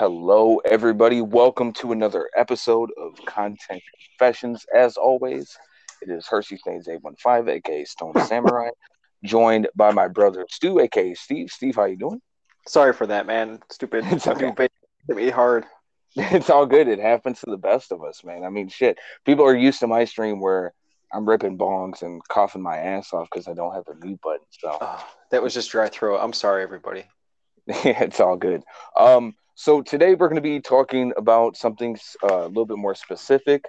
Hello, everybody. Welcome to another episode of Content Confessions. As always, it is Hershey Stains 815, aka Stone Samurai, joined by my brother Stu, aka Steve. Steve, how you doing? Sorry for that, man. Stupid. It's okay. Stupid. Me hard. It's all good. It happens to the best of us, man. I mean, shit. People are used to my stream where I'm ripping bongs and coughing my ass off because I don't have the mute button. So Oh, that was just dry throat. I'm sorry, everybody. it's all good. Um, so today we're going to be talking about something uh, a little bit more specific.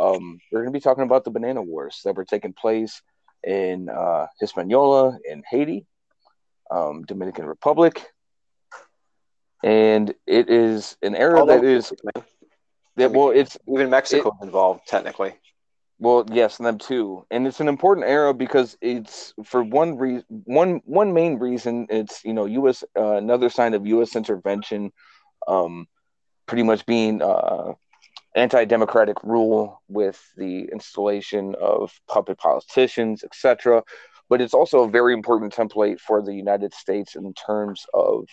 Um, we're going to be talking about the banana wars that were taking place in uh, Hispaniola, in Haiti, um, Dominican Republic, and it is an era that is the place, man. that well, it's Even Mexico's involved, technically. Well, yes, them too, and it's an important era because it's for one reason, one one main reason. It's you know U.S. Uh, another sign of U.S. intervention, um, pretty much being uh, anti-democratic rule with the installation of puppet politicians, etc. But it's also a very important template for the United States in terms of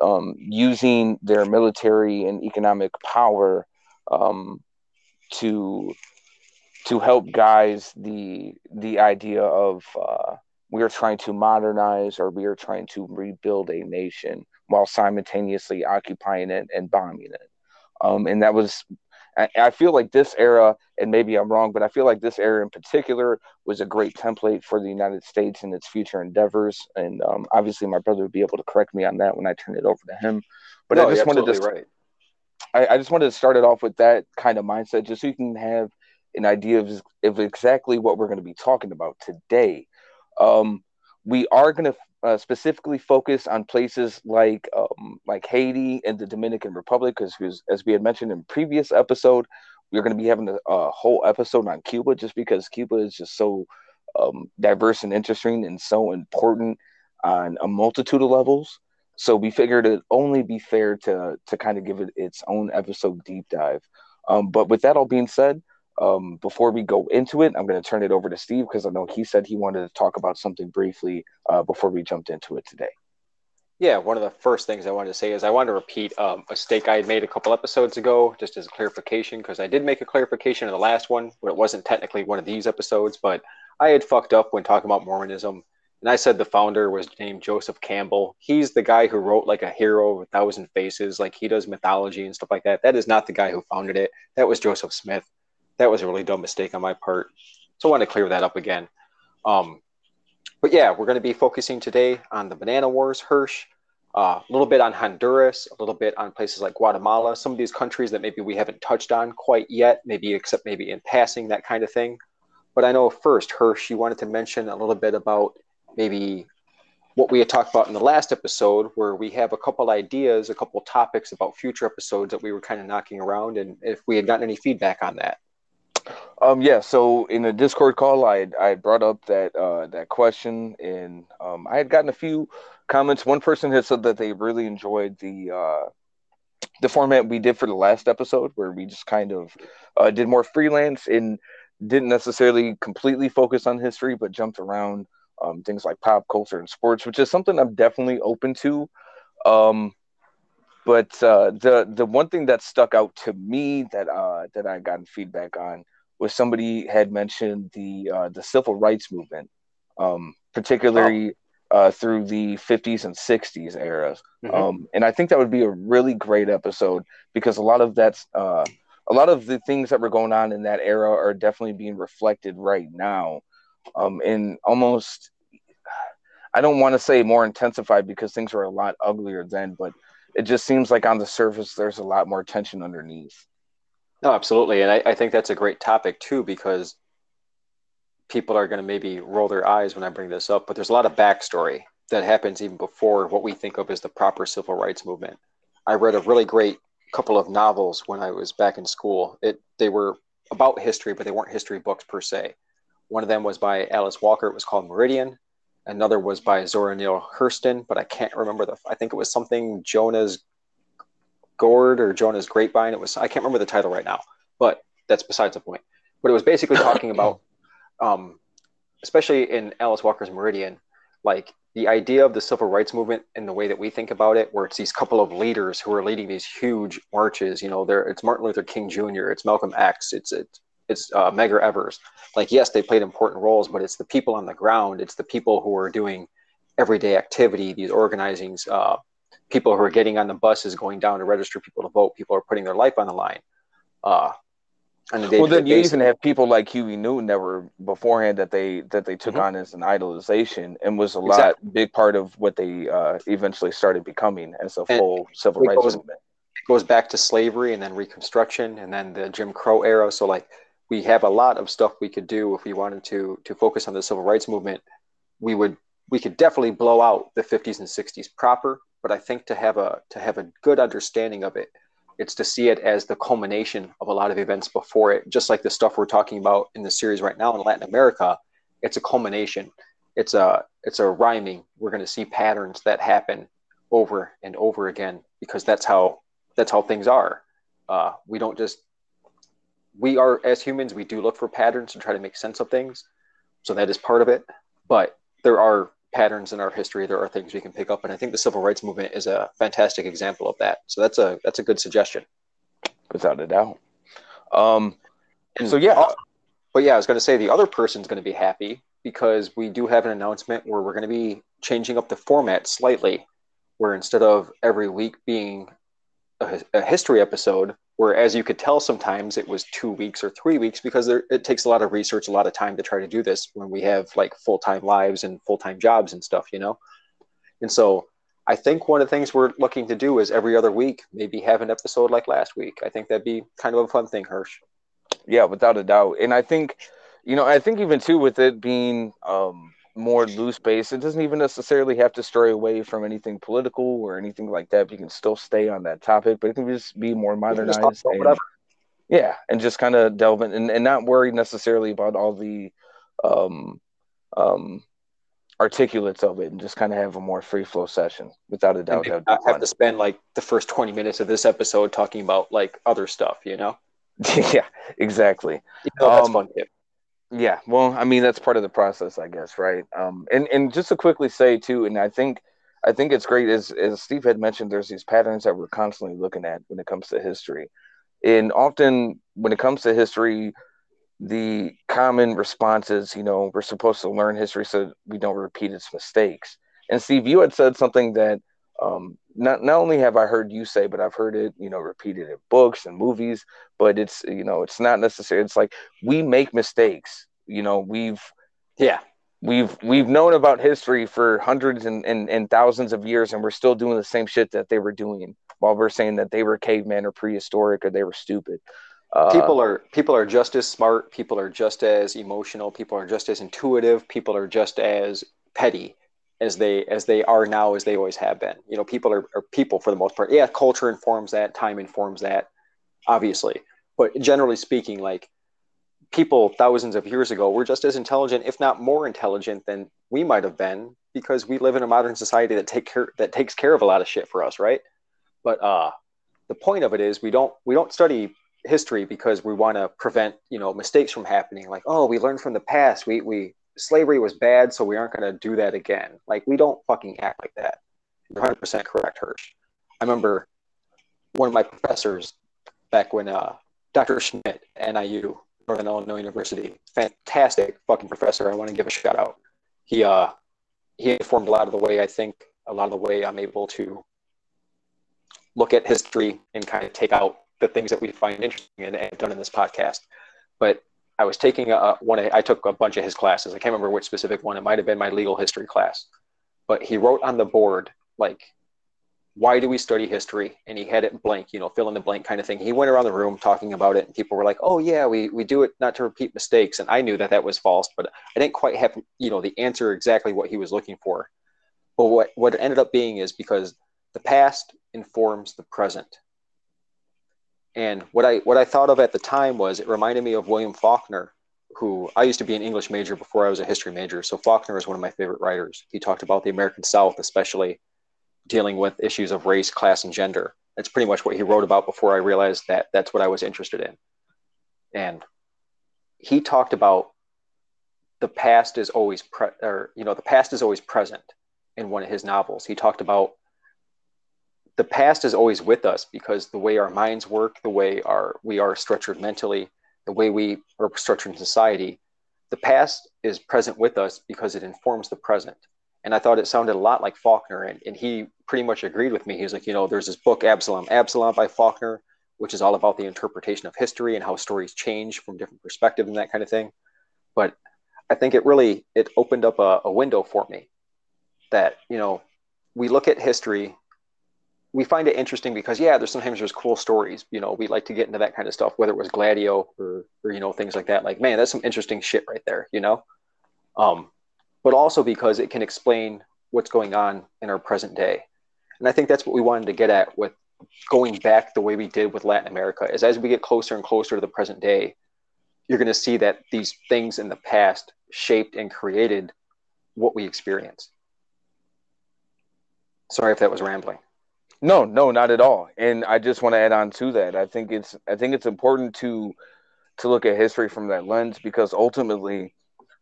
um, using their military and economic power um, to to help guys the the idea of uh, we are trying to modernize or we are trying to rebuild a nation while simultaneously occupying it and bombing it. Um, and that was, I, I feel like this era, and maybe I'm wrong, but I feel like this era in particular was a great template for the United States and its future endeavors. And um, obviously, my brother would be able to correct me on that when I turn it over to him. But No, I just wanted to, right. I, I just wanted to start it off with that kind of mindset, just so you can have an idea of, of exactly what we're going to be talking about today. Um, we are going to uh, specifically focus on places like um, like Haiti and the Dominican Republic, because as we had mentioned in previous episode, we're going to be having a, a whole episode on Cuba, just because Cuba is just so um, diverse and interesting and so important on a multitude of levels. So we figured it'd only be fair to to kind of give it its own episode deep dive. Um, but with that all being said, um, before we go into it, I'm going to turn it over to Steve because I know he said he wanted to talk about something briefly uh, before we jumped into it today. Yeah, one of the first things I wanted to say is I wanted to repeat um, a mistake I had made a couple episodes ago, just as a clarification, because I did make a clarification in the last one, but it wasn't technically one of these episodes. But I had fucked up when talking about Mormonism, and I said the founder was named Joseph Campbell. He's the guy who wrote like a hero with a thousand faces, like he does mythology and stuff like that. That is not the guy who founded it. That was Joseph Smith. That was a really dumb mistake on my part. So I want to clear that up again. Um, but yeah, we're going to be focusing today on the Banana Wars, Hirsch, uh, a little bit on Honduras, a little bit on places like Guatemala, some of these countries that maybe we haven't touched on quite yet, maybe except maybe in passing, that kind of thing. But I know first, Hirsch, you wanted to mention a little bit about maybe what we had talked about in the last episode, where we have a couple ideas, a couple topics about future episodes that we were kind of knocking around, and if we had gotten any feedback on that. Um, yeah. So in the Discord call, I had, I had brought up that uh, that question, and um, I had gotten a few comments. One person had said that they really enjoyed the uh, the format we did for the last episode, where we just kind of uh, did more freelance and didn't necessarily completely focus on history, but jumped around um, things like pop culture and sports, which is something I'm definitely open to. Um, but uh, the the one thing that stuck out to me that uh, that I gotten feedback on was somebody had mentioned the uh, the civil rights movement, um, particularly uh, through the 50s and 60s eras. Mhm. Um, and I think that would be a really great episode because a lot of that's uh, a lot of the things that were going on in that era are definitely being reflected right now, um, and almost. I don't want to say more intensified because things were a lot uglier then, but it just seems like on the surface there's a lot more tension underneath. No, absolutely. And I, I think that's a great topic too, because people are going to maybe roll their eyes when I bring this up, but there's a lot of backstory that happens even before what we think of as the proper civil rights movement. I read a really great couple of novels when I was back in school. It they were about history, but they weren't history books per se. One of them was by Alice Walker. It was called Meridian. Another was by Zora Neale Hurston, but I can't remember the. I think it was something Jonah's Gourd or Jonah's Grapevine. It was I can't remember the title right now, but that's besides the point. But it was basically talking about, um, especially in Alice Walker's Meridian, like the idea of the civil rights movement and the way that we think about it, where it's these couple of leaders who are leading these huge marches. You know, there it's Martin Luther King Jr., it's Malcolm X, it's it's it's uh, Medgar Evers. Like, yes, they played important roles, but it's the people on the ground. It's the people who are doing everyday activity, these organizings, uh, people who are getting on the buses, going down to register people to vote. People are putting their life on the line. Uh, well, then you even have people like Huey Newton that were beforehand that they that they took mm-hmm. on as an idolization and was a lot big part of what they uh, eventually started becoming as a full civil rights goes, movement. It goes back to slavery and then Reconstruction and then the Jim Crow era. So like we have a lot of stuff we could do if we wanted to to focus on the civil rights movement. We would we could definitely blow out the 50s and 60s proper, but I think to have a to have a good understanding of it it's to see it as the culmination of a lot of events before it. Just like the stuff we're talking about in the series right now in latin america it's a culmination. It's a it's a rhyming. We're going to see patterns that happen over and over again because that's how that's how things are. Uh, we don't just we are as humans we do look for patterns and try to make sense of things. So that is part of it. But there are patterns in our history there are things we can pick up and i think the civil rights movement is a fantastic example of that. So that's a that's a good suggestion. Without a doubt. Um and so yeah but yeah i was going to say the other person's going to be happy because we do have an announcement where we're going to be changing up the format slightly where instead of every week being a, a history episode where as you could tell sometimes it was two weeks or three weeks because there, it takes a lot of research a lot of time to try to do this when we have like full-time lives and full-time jobs and stuff you know? And so i think one of the things we're looking to do is every other week maybe have an episode like last week. I think that'd be kind of a fun thing hirsch yeah without a doubt. And i think you know i think even too with it being um more loose base. It doesn't even necessarily have to stray away from anything political or anything like that. You can still stay on that topic, but it can just be more modernized. And, yeah, and just kind of delve in and, and not worry necessarily about all the um, um, articulates of it and just kind of have a more free flow session without a doubt. I have to spend like the first 20 minutes of this episode talking about like other stuff, you know? yeah, exactly. You know, that's um, fun. Yeah, well, I mean that's part of the process, I guess, right? Um, and and just to quickly say too, and I think I think it's great as as Steve had mentioned, there's these patterns that we're constantly looking at when it comes to history, and often when it comes to history, the common response is, you know, we're supposed to learn history so we don't repeat its mistakes. And Steve, you had said something that um, not not only have I heard you say, but I've heard it, you know, repeated in books and movies. But it's you know, it's not necessary. It's like we make mistakes. You know, we've yeah, we've we've known about history for hundreds and, and, and thousands of years, and we're still doing the same shit that they were doing while we're saying that they were cavemen or prehistoric or they were stupid. Uh, people are people are just as smart. People are just as emotional. People are just as intuitive. People are just as petty as they as they are now as they always have been. You know, people are, are people for the most part. Yeah, culture informs that, time informs that, obviously. But generally speaking, like people thousands of years ago were just as intelligent, if not more intelligent than we might have been, because we live in a modern society that take care that takes care of a lot of shit for us, right? But uh, the point of it is we don't we don't study history because we want to prevent you know mistakes from happening. Like oh, we learned from the past. We we slavery was bad, so we aren't going to do that again. Like, we don't fucking act like that. You're 100% correct, Hirsch. I remember one of my professors back when uh, Dr. Schmidt, NIU, Northern Illinois University, fantastic fucking professor. I want to give a shout out. He uh, he informed a lot of the way I think, a lot of the way I'm able to look at history and kind of take out the things that we find interesting and, and done in this podcast. But I was taking a, one. I took a bunch of his classes. I can't remember which specific one. It might have been my legal history class, but he wrote on the board like, "Why do we study history?" And he had it blank, you know, fill in the blank kind of thing. He went around the room talking about it, and people were like, "Oh yeah, we we do it not to repeat mistakes." And I knew that that was false, but I didn't quite have you know the answer exactly what he was looking for. But what what it ended up being is because the past informs the present and what I what I thought of at the time was it reminded me of William Faulkner, who I used to be an English major before I was a history major. So Faulkner is one of my favorite writers. He talked about the American South, especially dealing with issues of race, class, and gender. That's pretty much what he wrote about before I realized that that's what I was interested in. And he talked about the past is always pre- or you know the past is always present in one of his novels. He talked about the past is always with us because the way our minds work, the way our we are structured mentally, the way we are structured in society, the past is present with us because it informs the present. And I thought it sounded a lot like Faulkner, and, and he pretty much agreed with me. He was like, you know, there's this book Absalom, Absalom by Faulkner, which is all about the interpretation of history and how stories change from different perspectives and that kind of thing. But I think it really it opened up a, a window for me that you know we look at history we find it interesting because yeah there's sometimes there's cool stories you know we like to get into that kind of stuff whether it was gladio or, or you know things like that. Like man that's some interesting shit right there you know? Um but also because it can explain what's going on in our present day. And i think that's what we wanted to get at with going back the way we did with latin america is as we get closer and closer to the present day you're going to see that these things in the past shaped and created what we experience. Sorry if that was rambling no, no, not at all. And I just want to add on to that. I think it's I think it's important to to look at history from that lens because ultimately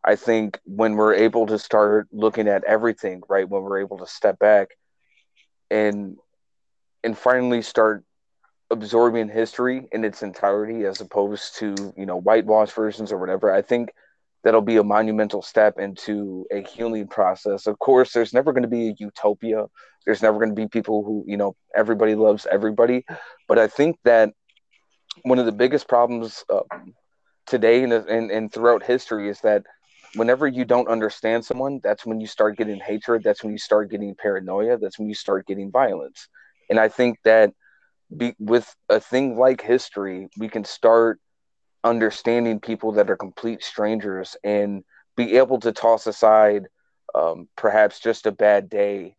I think when we're able to start looking at everything, right, when we're able to step back and and finally start absorbing history in its entirety as opposed to, you know, whitewash versions or whatever, I think that'll be a monumental step into a healing process. Of course, there's never going to be a utopia. There's never going to be people who, you know, everybody loves everybody. But I think that one of the biggest problems um, today and, and, and throughout history is that whenever you don't understand someone, that's when you start getting hatred. That's when you start getting paranoia. That's when you start getting violence. And I think that be, with a thing like history, we can start understanding people that are complete strangers and be able to toss aside um, perhaps just a bad day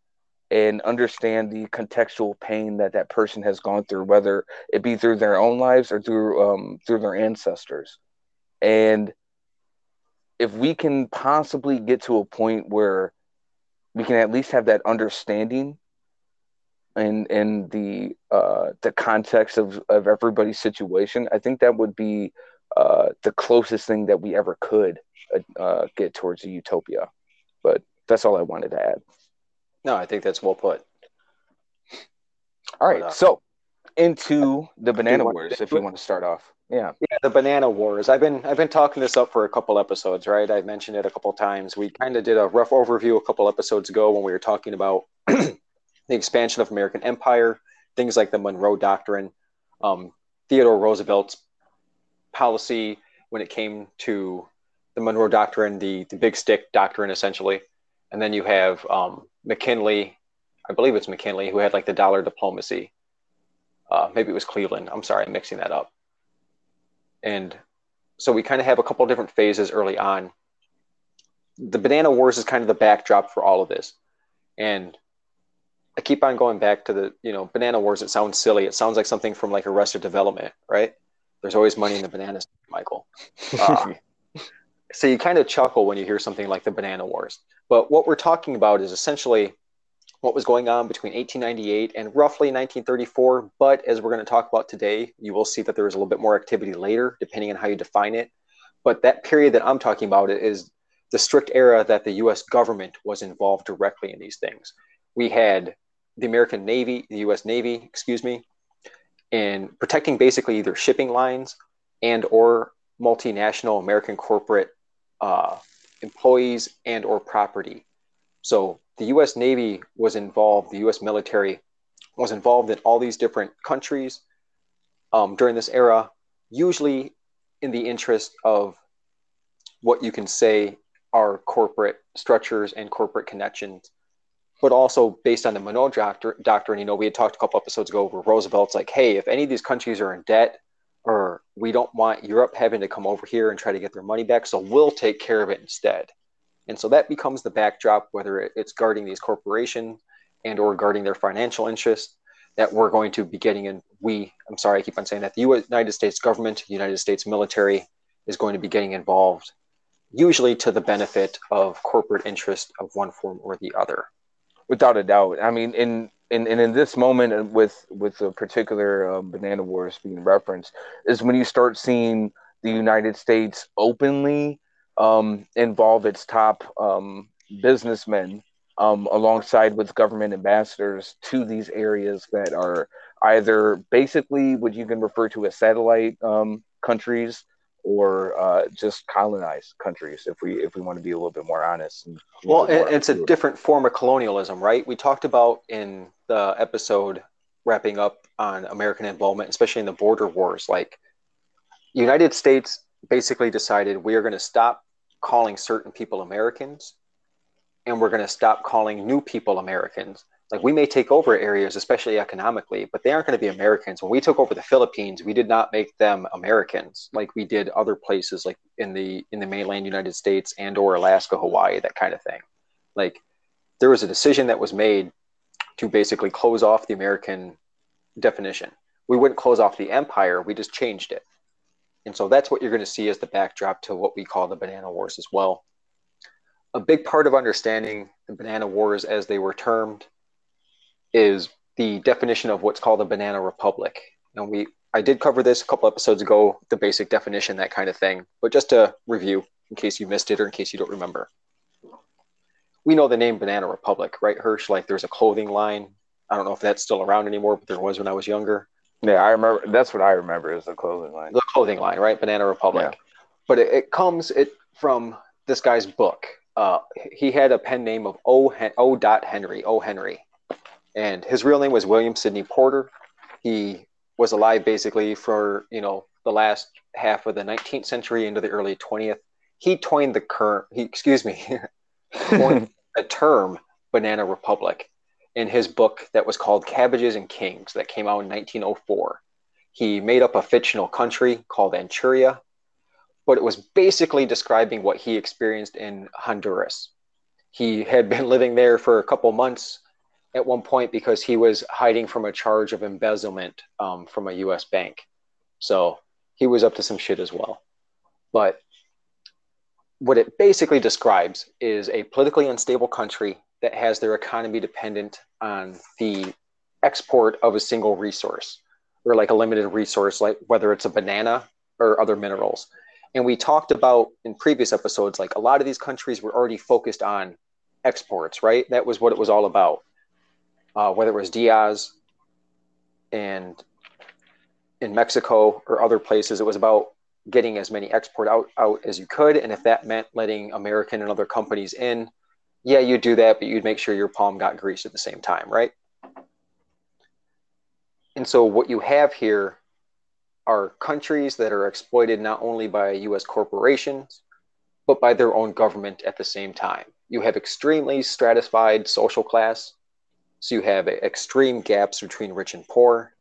and understand the contextual pain that that person has gone through, whether it be through their own lives or through um, through their ancestors. And if we can possibly get to a point where we can at least have that understanding and in the uh, the context of, of everybody's situation, I think that would be uh, the closest thing that we ever could uh, get towards a utopia. But that's all I wanted to add. No, I think that's well put. All right, but, uh, so into the banana wars, if you want to start off. Yeah. Yeah, the banana wars. I've been I've been talking this up for a couple episodes, right? I mentioned it a couple times. We kind of did a rough overview a couple episodes ago when we were talking about the expansion of American empire, things like the Monroe Doctrine, um, Theodore Roosevelt's policy when it came to the Monroe Doctrine, the the Big Stick Doctrine, essentially, and then you have um, McKinley, I believe it's McKinley, who had like the dollar diplomacy. Uh, maybe it was Cleveland. I'm sorry, I'm mixing that up. And so we kind of have a couple different phases early on. The Banana Wars is kind of the backdrop for all of this, and I keep on going back to the you know Banana Wars. It sounds silly. It sounds like something from like Arrested Development, right? There's always money in the bananas, Michael. Uh, so you kind of chuckle when you hear something like the Banana Wars. But what we're talking about is essentially what was going on between 1898 and roughly 1934. But as we're going to talk about today, you will see that there was a little bit more activity later, depending on how you define it. But that period that I'm talking about is the strict era that the US government was involved directly in these things. We had the American Navy, the US Navy, excuse me, in protecting basically either shipping lines and or multinational American corporate uh, employees and or property. So the U.S. Navy was involved. The U.S. military was involved in all these different countries um, during this era, usually in the interest of what you can say are corporate structures and corporate connections but also based on the Monroe doctrine, you know, we had talked a couple episodes ago where Roosevelt's like, hey, if any of these countries are in debt, or we don't want Europe having to come over here and try to get their money back, so we'll take care of it instead. And so that becomes the backdrop, whether it's guarding these corporations and or guarding their financial interests, that we're going to be getting in. We, I'm sorry, I keep on saying that the United States government, the United States military, is going to be getting involved, usually to the benefit of corporate interest of one form or the other without a doubt. I mean, in in, in, in this moment with with the particular um, banana wars being referenced is when you start seeing the United States openly um, involve its top um, businessmen um, alongside with government ambassadors to these areas that are either basically what you can refer to as satellite um, countries or uh, just colonize countries if we if we want to be a little bit more honest well it's a different form of colonialism right? We talked about in the episode wrapping up on american involvement especially in the border wars like united states basically decided we are going to stop calling certain people americans and we're going to stop calling new people americans like we may take over areas especially economically but they aren't going to be americans. When we took over the philippines we did not make them americans like we did other places like in the in the mainland united states and or alaska hawaii that kind of thing. Like there was a decision that was made to basically close off the american definition. We wouldn't close off the empire we just changed it. And so that's what you're going to see as the backdrop to what we call the banana wars as well. A big part of understanding the banana wars as they were termed is the definition of what's called a banana republic. And we I did cover this a couple episodes ago, the basic definition, that kind of thing. But just to review, in case you missed it or in case you don't remember. We know the name Banana Republic, right, Hirsch? Like there's a clothing line. I don't know if that's still around anymore, but there was when I was younger. Yeah, I remember. That's what I remember is the clothing line. The clothing line, right? Banana Republic. Yeah. But it, it, comes it from this guy's book. Uh, he had a pen name of O. o. Henry. O. Henry and his real name was William Sidney Porter. He was alive basically for you know the last half of the 19th century into the early 20th. He coined the current, he excuse me, coined the term banana republic in his book that was called Cabbages and Kings that came out in 1904. He made up a fictional country called Anchuria, but it was basically describing what he experienced in Honduras. He had been living there for a couple months at one point because he was hiding from a charge of embezzlement um, from a U.S. bank. So he was up to some shit as well. But what it basically describes is a politically unstable country that has their economy dependent on the export of a single resource or like a limited resource, like whether it's a banana or other minerals. And we talked about in previous episodes, like a lot of these countries were already focused on exports, right? That was what it was all about uh, whether it was Diaz and in Mexico or other places, it was about getting as many export out, out as you could. And if that meant letting American and other companies in, yeah, you'd do that, but you'd make sure your palm got greased at the same time, right? And so what you have here are countries that are exploited not only by US corporations, but by their own government at the same time. You have extremely stratified social class so you have extreme gaps between rich and poor.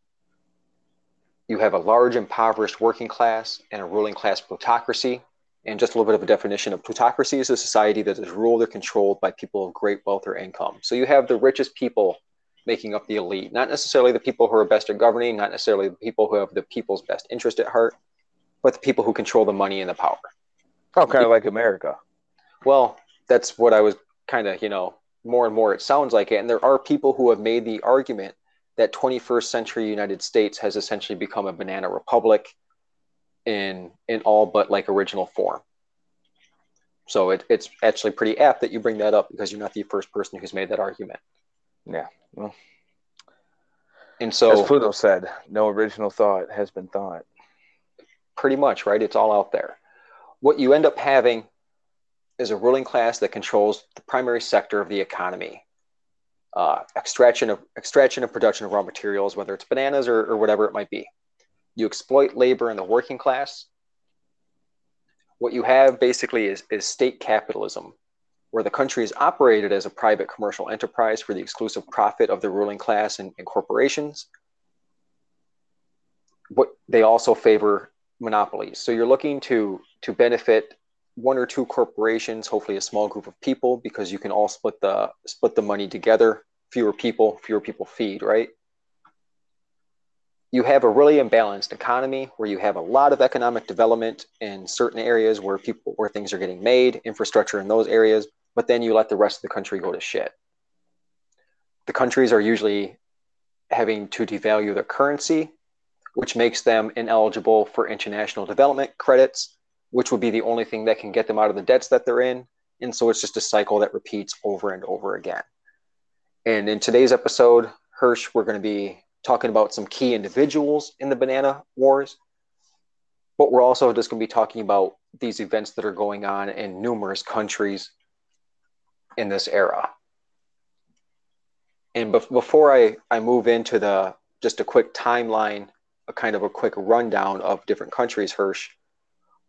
You have a large impoverished working class and a ruling class plutocracy. And just a little bit of a definition of plutocracy is a society that is ruled or controlled by people of great wealth or income. So you have the richest people making up the elite, not necessarily the people who are best at governing, not necessarily the people who have the people's best interest at heart, but the people who control the money and the power. Oh, kind of like America. Well, that's what I was kind of, you know, more and more it sounds like it. And there are people who have made the argument that 21st century United States has essentially become a banana republic in in all but like original form. So it, it's actually pretty apt that you bring that up because you're not the first person who's made that argument. Yeah. Well, and so, as Pluto said, no original thought has been thought. Pretty much, right? It's all out there. What you end up having is a ruling class that controls the primary sector of the economy. Uh, extraction of extraction and production of raw materials, whether it's bananas or, or whatever it might be. You exploit labor in the working class. What you have basically is, is state capitalism, where the country is operated as a private commercial enterprise for the exclusive profit of the ruling class and, and corporations. What they also favor monopolies. So you're looking to to benefit one or two corporations, hopefully a small group of people, because you can all split the split the money together. Fewer people, fewer people feed, right? You have a really imbalanced economy where you have a lot of economic development in certain areas where people where things are getting made, infrastructure in those areas, but then you let the rest of the country go to shit. The countries are usually having to devalue their currency, which makes them ineligible for international development credits which would be the only thing that can get them out of the debts that they're in. And so it's just a cycle that repeats over and over again. And in today's episode, Hirsch, we're going to be talking about some key individuals in the banana wars, but we're also just going to be talking about these events that are going on in numerous countries in this era. And be- before I, I move into the just a quick timeline, a kind of a quick rundown of different countries, Hirsch,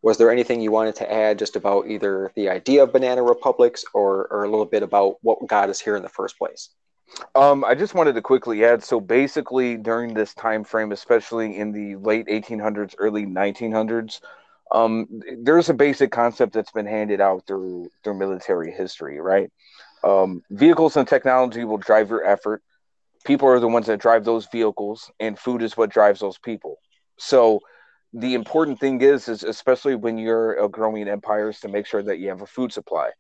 was there anything you wanted to add just about either the idea of banana republics or, or a little bit about what got us here in the first place? Um, I just wanted to quickly add. So basically, during this time frame, especially in the late 1800s, early 1900s, um, there's a basic concept that's been handed out through through military history, right? Um, vehicles and technology will drive your effort. People are the ones that drive those vehicles, and food is what drives those people. So the important thing is, is especially when you're growing empire, is to make sure that you have a food supply.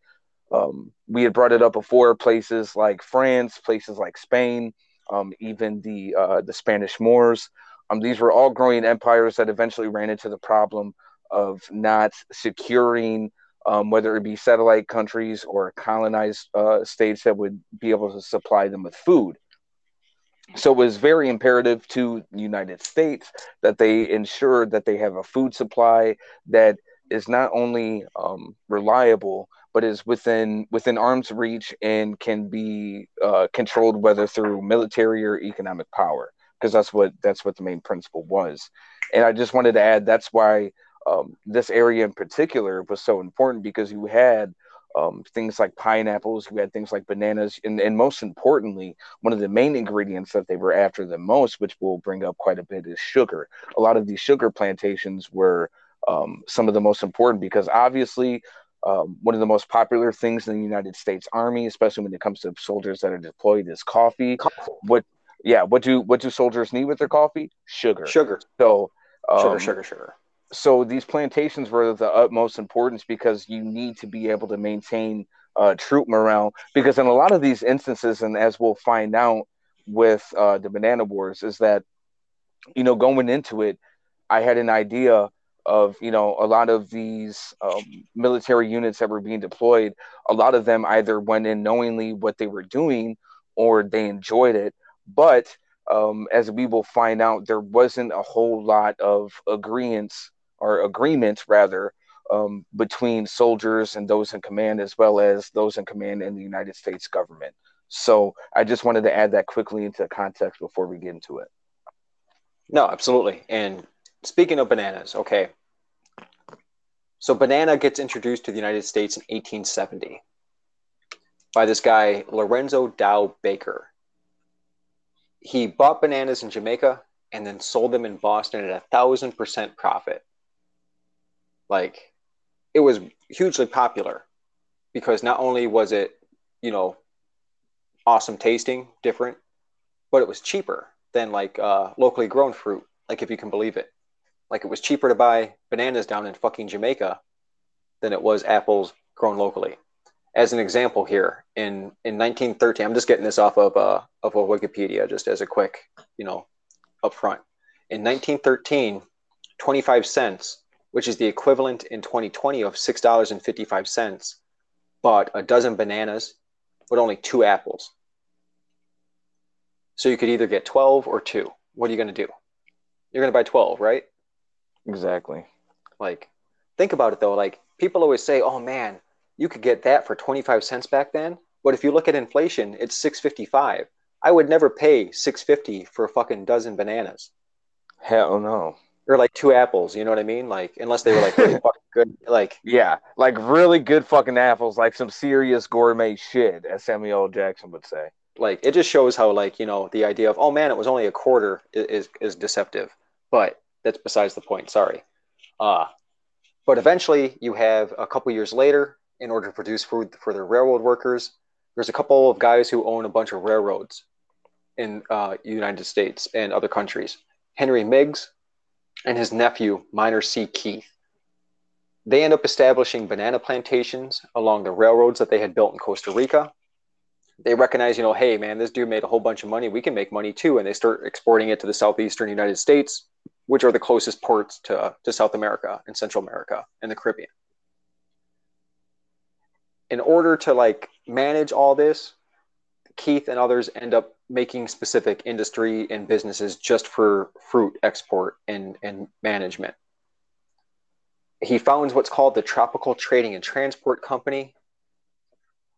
Um, we had brought it up before. Places like France, places like Spain, um, even the uh, the Spanish Moors. Um, these were all growing empires that eventually ran into the problem of not securing, um, whether it be satellite countries or colonized uh, states that would be able to supply them with food. So it was very imperative to the United States that they ensure that they have a food supply that is not only um, reliable but is within within arm's reach and can be uh, controlled whether through military or economic power because that's what that's what the main principle was. And i just wanted to add that's why um, this area in particular was so important because you had um, things like pineapples, you had things like bananas, and, and most importantly, one of the main ingredients that they were after the most, which we'll bring up quite a bit, is sugar. A lot of these sugar plantations were um, some of the most important because obviously um, one of the most popular things in the United States Army, especially when it comes to soldiers that are deployed, is coffee. coffee. What, yeah, what do what do soldiers need with their coffee? Sugar. Sugar. So um, sugar, sugar, sugar. So these plantations were of the utmost importance because you need to be able to maintain uh, troop morale. Because in a lot of these instances, and as we'll find out with uh, the Banana Wars, is that you know going into it, I had an idea of you know a lot of these um, military units that were being deployed a lot of them either went in knowingly what they were doing or they enjoyed it but um, as we will find out there wasn't a whole lot of agreements or agreement rather um, between soldiers and those in command as well as those in command in the united states government so i just wanted to add that quickly into context before we get into it no absolutely and speaking of bananas, okay. So banana gets introduced to the United States in 1870 by this guy Lorenzo Dow Baker. He bought bananas in Jamaica and then sold them in Boston at a thousand percent profit. Like it was hugely popular because not only was it, you know, awesome tasting, different, but it was cheaper than like uh, locally grown fruit, like if you can believe it. Like it was cheaper to buy bananas down in fucking Jamaica than it was apples grown locally. As an example here, in, in 1913, I'm just getting this off of uh, of a Wikipedia just as a quick, you know, up front. In 1913, 25 cents, which is the equivalent in 2020 of $6.55, bought a dozen bananas with only two apples. So you could either get 12 or two. What are you going to do? You're going to buy 12, right? Exactly. Like, think about it though. Like, people always say, "Oh man, you could get that for twenty five cents back then." But if you look at inflation, it's six fifty five. I would never pay six fifty for a fucking dozen bananas. Hell no. Or like two apples, you know what I mean? Like, unless they were like really fucking good, like yeah, like really good fucking apples, like some serious gourmet shit, as Samuel Jackson would say. Like, it just shows how like you know the idea of oh man, it was only a quarter is is, is deceptive. But that's besides the point. Sorry. Uh, but eventually, you have a couple years later, in order to produce food for the railroad workers, there's a couple of guys who own a bunch of railroads in uh, United States and other countries. Henry Meiggs and his nephew, Minor C. Keith. They end up establishing banana plantations along the railroads that they had built in Costa Rica. They recognize, you know, hey, man, this dude made a whole bunch of money. We can make money too. And they start exporting it to the southeastern United States which are the closest ports to, to South America and Central America and the Caribbean. In order to like manage all this, Keith and others end up making specific industry and businesses just for fruit export and, and management. He founds what's called the Tropical Trading and Transport Company.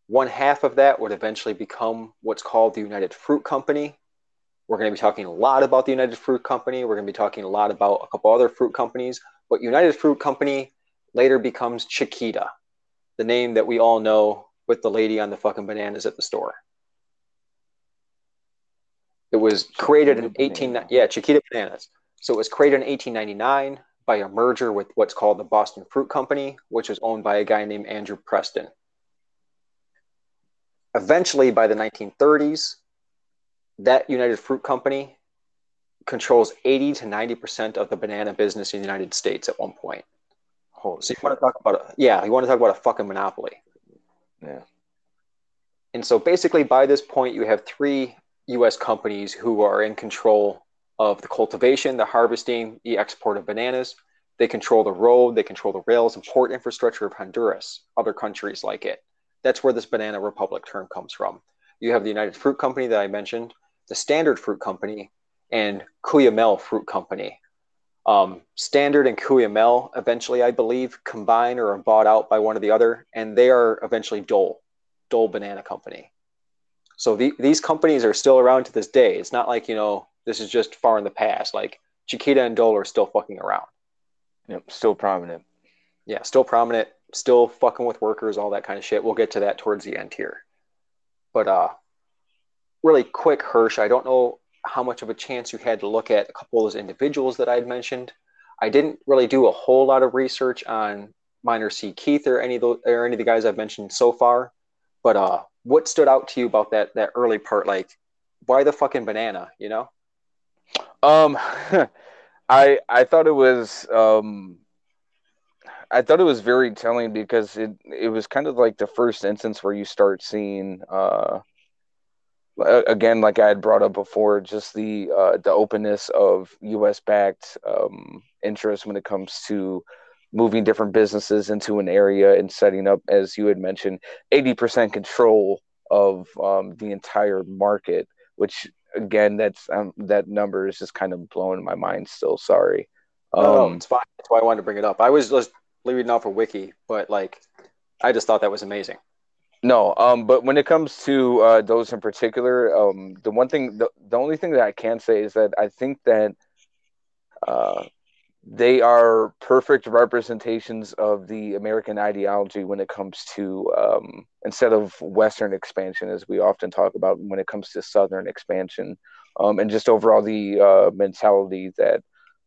One half of that would eventually become what's called the United Fruit Company. We're going to be talking a lot about the United Fruit Company. We're going to be talking a lot about a couple other fruit companies. But United Fruit Company later becomes Chiquita, the name that we all know with the lady on the fucking bananas at the store. It was created in 18 yeah, Chiquita Bananas. So it was created in 1899 by a merger with what's called the Boston Fruit Company, which was owned by a guy named Andrew Preston. Eventually, by the 1930s, that United Fruit Company controls 80 to 90% of the banana business in the United States at one point. Holy so you shit. want to talk about a, yeah, you want to talk about a fucking monopoly. Yeah. And so basically by this point you have three US companies who are in control of the cultivation, the harvesting, the export of bananas. They control the road, they control the rails and port infrastructure of Honduras, other countries like it. That's where this banana republic term comes from. You have the United Fruit Company that I mentioned, the Standard Fruit Company, and Cuyamel Fruit Company. Um, Standard and Cuyamel eventually, I believe, combine or are bought out by one or the other, and they are eventually Dole, Dole Banana Company. So the, these companies are still around to this day. It's not like you know this is just far in the past. Like Chiquita and Dole are still fucking around. Yep, still prominent. Yeah, still prominent. Still fucking with workers, all that kind of shit. We'll get to that towards the end here. But uh, really quick, Hirsch. I don't know how much of a chance you had to look at a couple of those individuals that I'd mentioned. I didn't really do a whole lot of research on Minor C. Keith or any of the, or any of the guys I've mentioned so far. But uh, what stood out to you about that that early part? Like, why the fucking banana? You know? Um, I I thought it was um, I thought it was very telling because it it was kind of like the first instance where you start seeing uh again, like I had brought up before, just the uh, the openness of U.S. backed um, interest when it comes to moving different businesses into an area and setting up, as you had mentioned, eighty percent control of um, the entire market. Which again, that's um, that number is just kind of blowing my mind. Still, sorry. Um, um, it's fine. That's why I wanted to bring it up. I was just reading off a wiki, but like, I just thought that was amazing. No, um, but when it comes to uh, those in particular, um, the one thing, the, the only thing that I can say is that I think that uh, they are perfect representations of the American ideology when it comes to um, instead of Western expansion, as we often talk about when it comes to Southern expansion, um, and just overall the uh, mentality that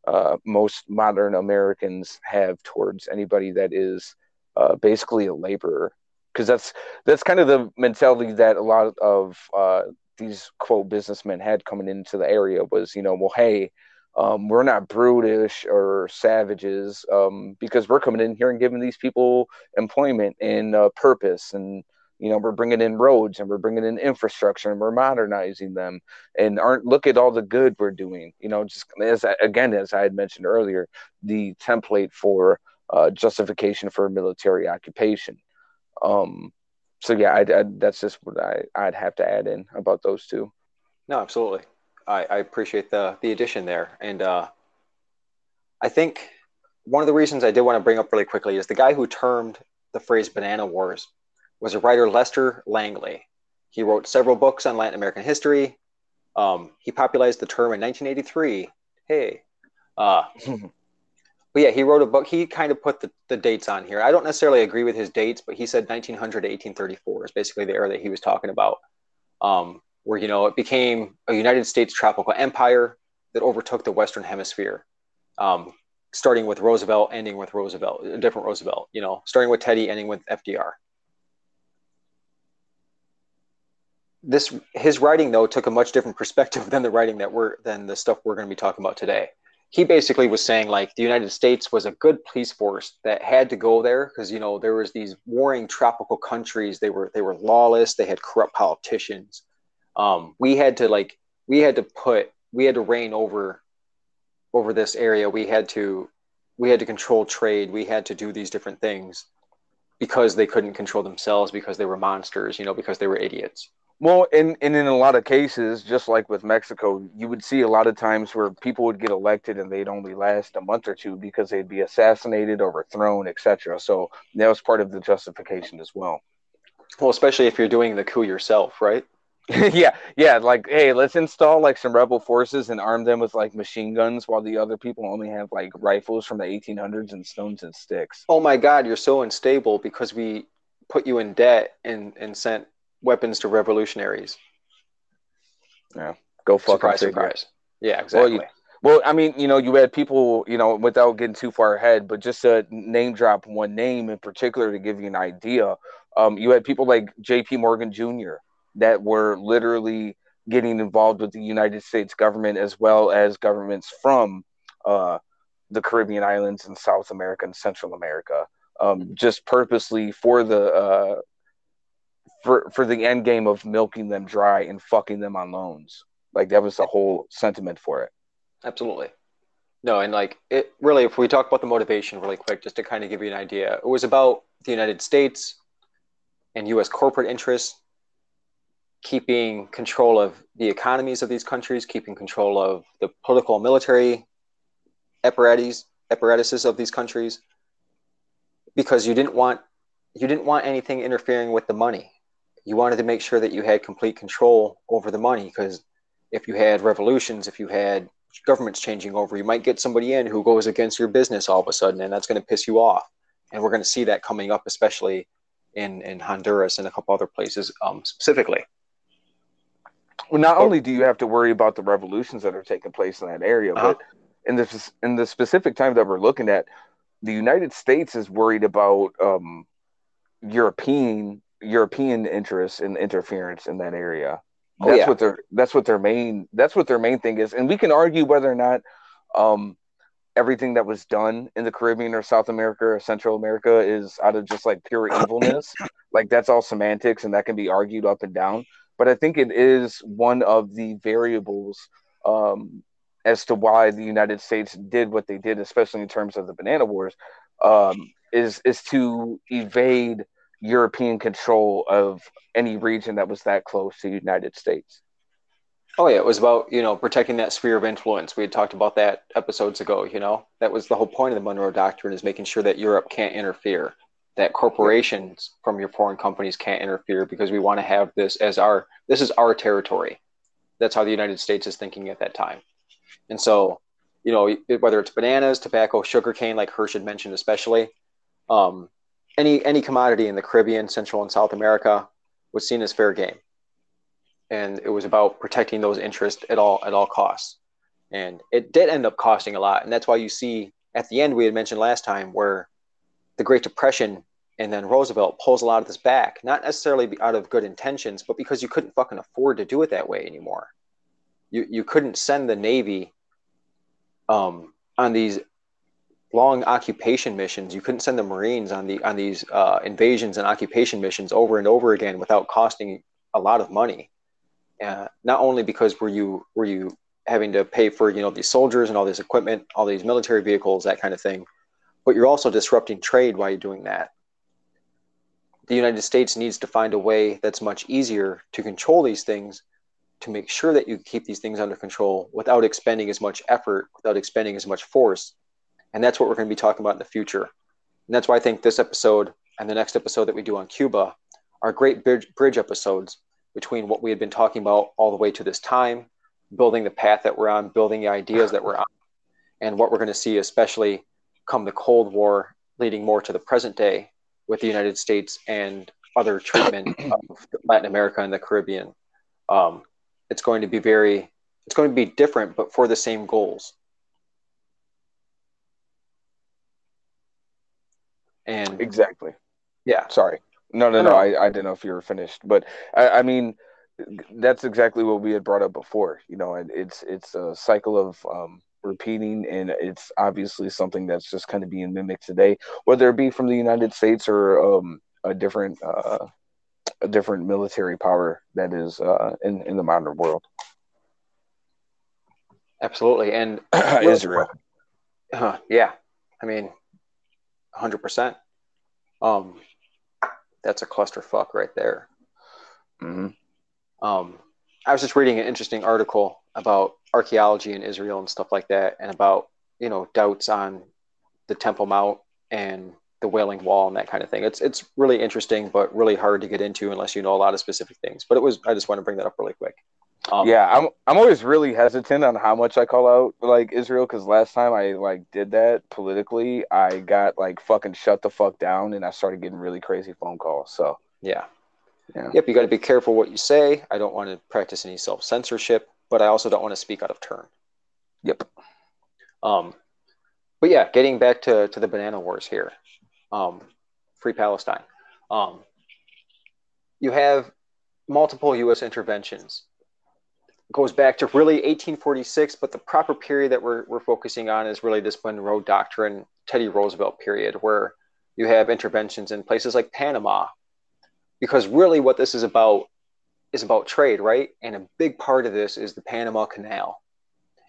uh, most modern Americans have towards anybody that is uh, basically a laborer. Because that's that's kind of the mentality that a lot of uh, these quote businessmen had coming into the area was you know well hey um, we're not brutish or savages um, because we're coming in here and giving these people employment and uh, purpose and you know we're bringing in roads and we're bringing in infrastructure and we're modernizing them and aren't look at all the good we're doing you know just as again as i had mentioned earlier the template for uh, justification for military occupation um, so yeah, I, I, that's just what I, I'd have to add in about those two. No, absolutely. I, I appreciate the the addition there, and uh, I think one of the reasons I did want to bring up really quickly is the guy who termed the phrase "banana wars" was a writer Lester Langley. He wrote several books on Latin American history. Um, he popularized the term in 1983. Hey, uh, but yeah, he wrote a book. He kind of put the, the dates on here. I don't necessarily agree with his dates, but he said 1900 to 1834 is basically the era that he was talking about, um, where you know it became a United States tropical empire that overtook the Western Hemisphere, um, starting with Roosevelt, ending with Roosevelt, a different Roosevelt. You know, starting with Teddy, ending with FDR. This his writing though took a much different perspective than the writing that we're than the stuff we're going to be talking about today he basically was saying like the United States was a good police force that had to go there because you know there was these warring tropical countries. They were they were lawless. They had corrupt politicians. Um, we had to like we had to put we had to reign over over this area. We had to we had to control trade. We had to do these different things because they couldn't control themselves because they were monsters. You know because they were idiots. Well, and, and in a lot of cases, just like with Mexico, you would see a lot of times where people would get elected and they'd only last a month or two because they'd be assassinated, overthrown, etc. So that was part of the justification as well. Well, especially if you're doing the coup yourself, right? yeah, yeah. Like, hey, let's install like some rebel forces and arm them with like machine guns, while the other people only have like rifles from the 1800s and stones and sticks. Oh my God, you're so unstable because we put you in debt and and sent weapons to revolutionaries. Yeah, go fuck surprise, surprise. Yeah, exactly. Well, you, well, I mean, you know, you had people, you know, without getting too far ahead, but just to name drop one name in particular to give you an idea. Um, you had people like J.P. Morgan Jr that were literally getting involved with the United States government as well as governments from uh, the Caribbean islands and South America and Central America, um, just purposely for the uh, for for the end game of milking them dry and fucking them on loans. Like that was the whole sentiment for it. Absolutely. No, and like it really, if we talk about the motivation really quick, just to kind of give you an idea, it was about the United States and U.S. corporate interests keeping control of the economies of these countries, keeping control of the political and military apparatus apparatuses of these countries, because you didn't want you didn't want anything interfering with the money. You wanted to make sure that you had complete control over the money, because if you had revolutions, if you had governments changing over, you might get somebody in who goes against your business all of a sudden, and that's going to piss you off. And we're going to see that coming up, especially in, in Honduras and a couple other places um, specifically. Well, not only do you have to worry about the revolutions that are taking place in that area, uh-huh. but in the in the specific time that we're looking at, the United States is worried about um, European European interests and interference in that area. Oh, that's yeah. what their that's what their main that's what their main thing is, and we can argue whether or not um, everything that was done in the Caribbean or South America or Central America is out of just like pure evilness. like that's all semantics, and that can be argued up and down but I think it is one of the variables um, as to why the United States did what they did, especially in terms of the banana wars, um, is is to evade European control of any region that was that close to the United States. Oh yeah, it was about you know protecting that sphere of influence. We had talked about that episodes ago. You know that was the whole point of the Monroe Doctrine is making sure that Europe can't interfere that corporations from your foreign companies can't interfere because we want to have this as our this is our territory. That's how the united states is thinking at that time. And so you know whether it's bananas tobacco sugarcane like hirsch had mentioned especially um, any any commodity in the caribbean central and south america was seen as fair game. And it was about protecting those interests at all at all costs. And it did end up costing a lot. And that's why you see at the end we had mentioned last time where the Great Depression and then Roosevelt pulls a lot of this back, not necessarily out of good intentions, but because you couldn't fucking afford to do it that way anymore. You you couldn't send the Navy um, on these long occupation missions. You couldn't send the Marines on the on these uh, invasions and occupation missions over and over again without costing a lot of money. Uh, not only because were you were you having to pay for you know these soldiers and all this equipment, all these military vehicles, that kind of thing, but you're also disrupting trade while you're doing that. The United States needs to find a way that's much easier to control these things to make sure that you keep these things under control without expending as much effort, without expending as much force. And that's what we're going to be talking about in the future. And that's why I think this episode and the next episode that we do on Cuba are great bridge, episodes between what we had been talking about all the way to this time, building the path that we're on, building the ideas that we're on, and what we're going to see, especially come the Cold War, leading more to the present day with the United States and other treatment of Latin America and the Caribbean. Um, it's going to be very, it's going to be different, but for the same goals. And exactly. Yeah. Sorry. No, no, no. no I, I didn't know if you were finished, but I, I mean, that's exactly what we had brought up before. You know, and it's it's a cycle of um, repeating, and it's obviously something that's just kind of being mimicked today, whether it be from the United States or um, a different uh, a different military power that is uh, in in the modern world. Absolutely, and Israel. Uh, yeah, I mean, hundred percent. Um, that's a clusterfuck right there. Mm-hmm. Um, I was just reading an interesting article about archaeology in Israel and stuff like that, and about you know doubts on the Temple Mount and the Wailing Wall and that kind of thing. It's it's really interesting, but really hard to get into unless you know a lot of specific things. But it was I just want to bring that up really quick. Um, yeah, I'm I'm always really hesitant on how much I call out like Israel because last time I like did that politically, I got like fucking shut the fuck down, and I started getting really crazy phone calls. So yeah, yeah. Yep, you got to be careful what you say. I don't want to practice any self censorship, but I also don't want to speak out of turn. Yep. Um, but yeah, getting back to to the banana wars here, um, free Palestine. Um, you have multiple U.S. interventions It goes back to really 1846, but the proper period that we're, we're focusing on is really this Monroe Doctrine, Teddy Roosevelt period, where you have interventions in places like Panama. Because really, what this is about is about trade, right? And a big part of this is the Panama Canal.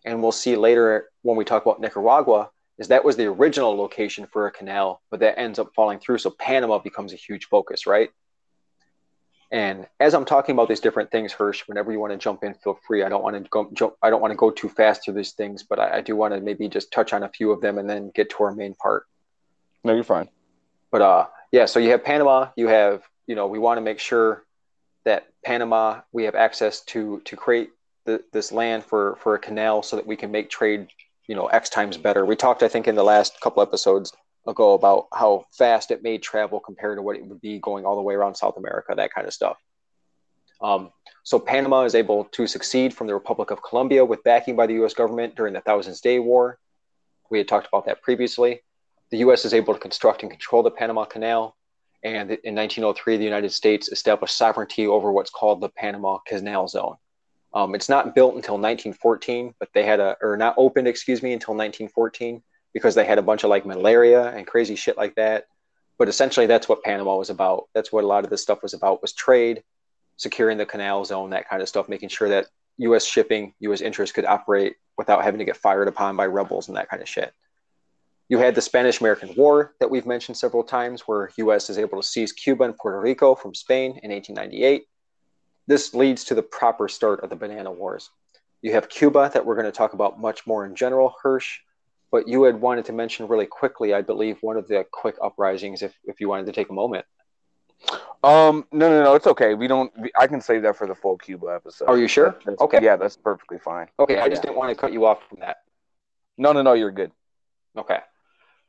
And we'll see later when we talk about Nicaragua, is that was the original location for a canal, but that ends up falling through. So Panama becomes a huge focus, right? And as I'm talking about these different things, Hirsch, whenever you want to jump in, feel free. I don't want to go jump, I don't want to go too fast through these things, but I, I, do want to maybe just touch on a few of them and then get to our main part. No, you're fine. But uh, yeah, so you have Panama. You have, you know, we want to make sure that Panama we have access to to create the, this land for for a canal so that we can make trade, you know, x times better. We talked, I think, in the last couple episodes ago about how fast it made travel compared to what it would be going all the way around South America, that kind of stuff. Um, so Panama is able to succeed from the Republic of Colombia with backing by the U.S. government during the Thousand Days War. We had talked about that previously. The U.S. is able to construct and control the Panama Canal, and in 1903, the United States established sovereignty over what's called the Panama Canal Zone. Um, it's not built until 1914, but they had a, or not opened, excuse me, until 1914 because they had a bunch of like malaria and crazy shit like that. But essentially, that's what Panama was about. That's what a lot of this stuff was about: was trade, securing the canal zone, that kind of stuff, making sure that U.S. shipping, U.S. interests could operate without having to get fired upon by rebels and that kind of shit. You had the Spanish American War that we've mentioned several times, where U.S. is able to seize Cuba and Puerto Rico from Spain in 1898. This leads to the proper start of the Banana Wars. You have Cuba that we're going to talk about much more in general, Hirsch, but you had wanted to mention really quickly, I believe, one of the quick uprisings, if, if you wanted to take a moment. Um, no, no, no, it's okay. We don't. I can save that for the full Cuba episode. Are you sure? That's, okay. Yeah, that's perfectly fine. Okay, I just yeah. didn't want to cut you off from that. No, no, no, you're good. Okay.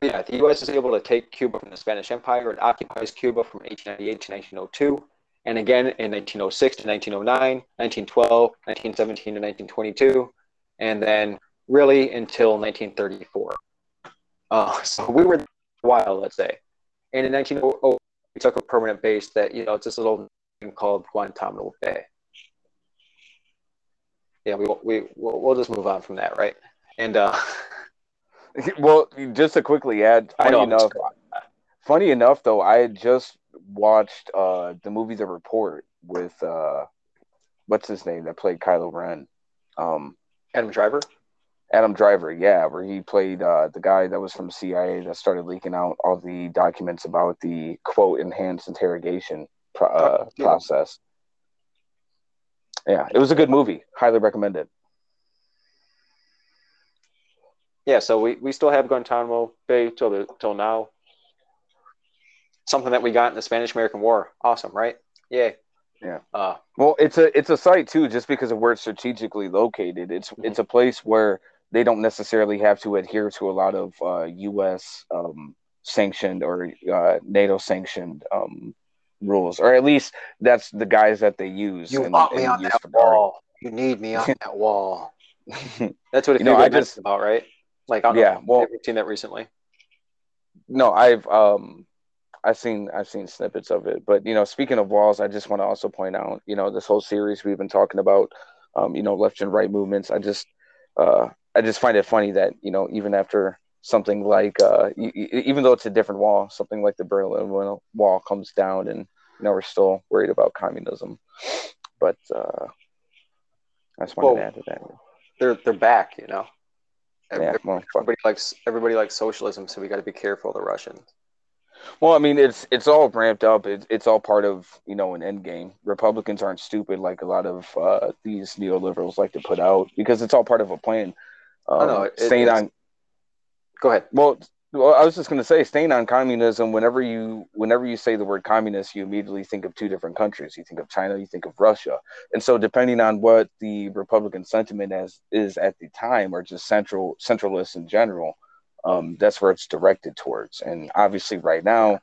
Yeah, the U.S. is able to take Cuba from the Spanish Empire. It occupies Cuba from 1898 to 1902, and again in 1906 to 1909, 1912, 1917 to 1922, and then really until 1934. Uh, so we were a while, let's say. And in 1900, we took a permanent base that, you know, it's this little thing called Guantanamo Bay. Yeah, we, we, we'll, we'll just move on from that, right? And, uh, well, just to quickly add, funny know, enough, funny enough, though, I had just watched uh, the movie The Report with, uh, what's his name that played Kylo Ren? Um, Adam Driver? Adam Driver, yeah, where he played uh, the guy that was from CIA that started leaking out all the documents about the quote enhanced interrogation pro- uh, oh, yeah. process. Yeah, it was a good movie. Highly recommended. Yeah, so we, we still have Guantanamo Bay till the till now. Something that we got in the Spanish American War. Awesome, right? Yeah. Yeah. Uh, well, it's a it's a site too, just because of where it's strategically located. It's mm-hmm. it's a place where they don't necessarily have to adhere to a lot of uh, U.S. Um, sanctioned or uh, NATO sanctioned um, rules, or at least that's the guise that they use. You and, want me on that wall. You need me on that wall. That's what it you know, I just about, right? Like, I yeah, well, have seen that recently. No, I've um, I've seen I've seen snippets of it, but you know, speaking of walls, I just want to also point out, you know, this whole series we've been talking about, um, you know, left and right movements. I just uh, I just find it funny that you know even after something like uh, even though it's a different wall, something like the Berlin Wall comes down, and you know we're still worried about communism. But uh, I just wanted well, to add to that. They're they're back, you know. Yeah, everybody likes everybody likes socialism, so we got to be careful of the Russians. Well, I mean, it's it's all ramped up. It's it's all part of you know an end game. Republicans aren't stupid like a lot of uh, these neoliberals like to put out because it's all part of a plan. Um, know, it- staying on Go ahead. well, well, I was just going to say, staying on communism. Whenever you whenever you say the word communist, you immediately think of two different countries. You think of China, you think of Russia, and so depending on what the Republican sentiment as is at the time, or just central centralists in general, um, that's where it's directed towards. And obviously, right now,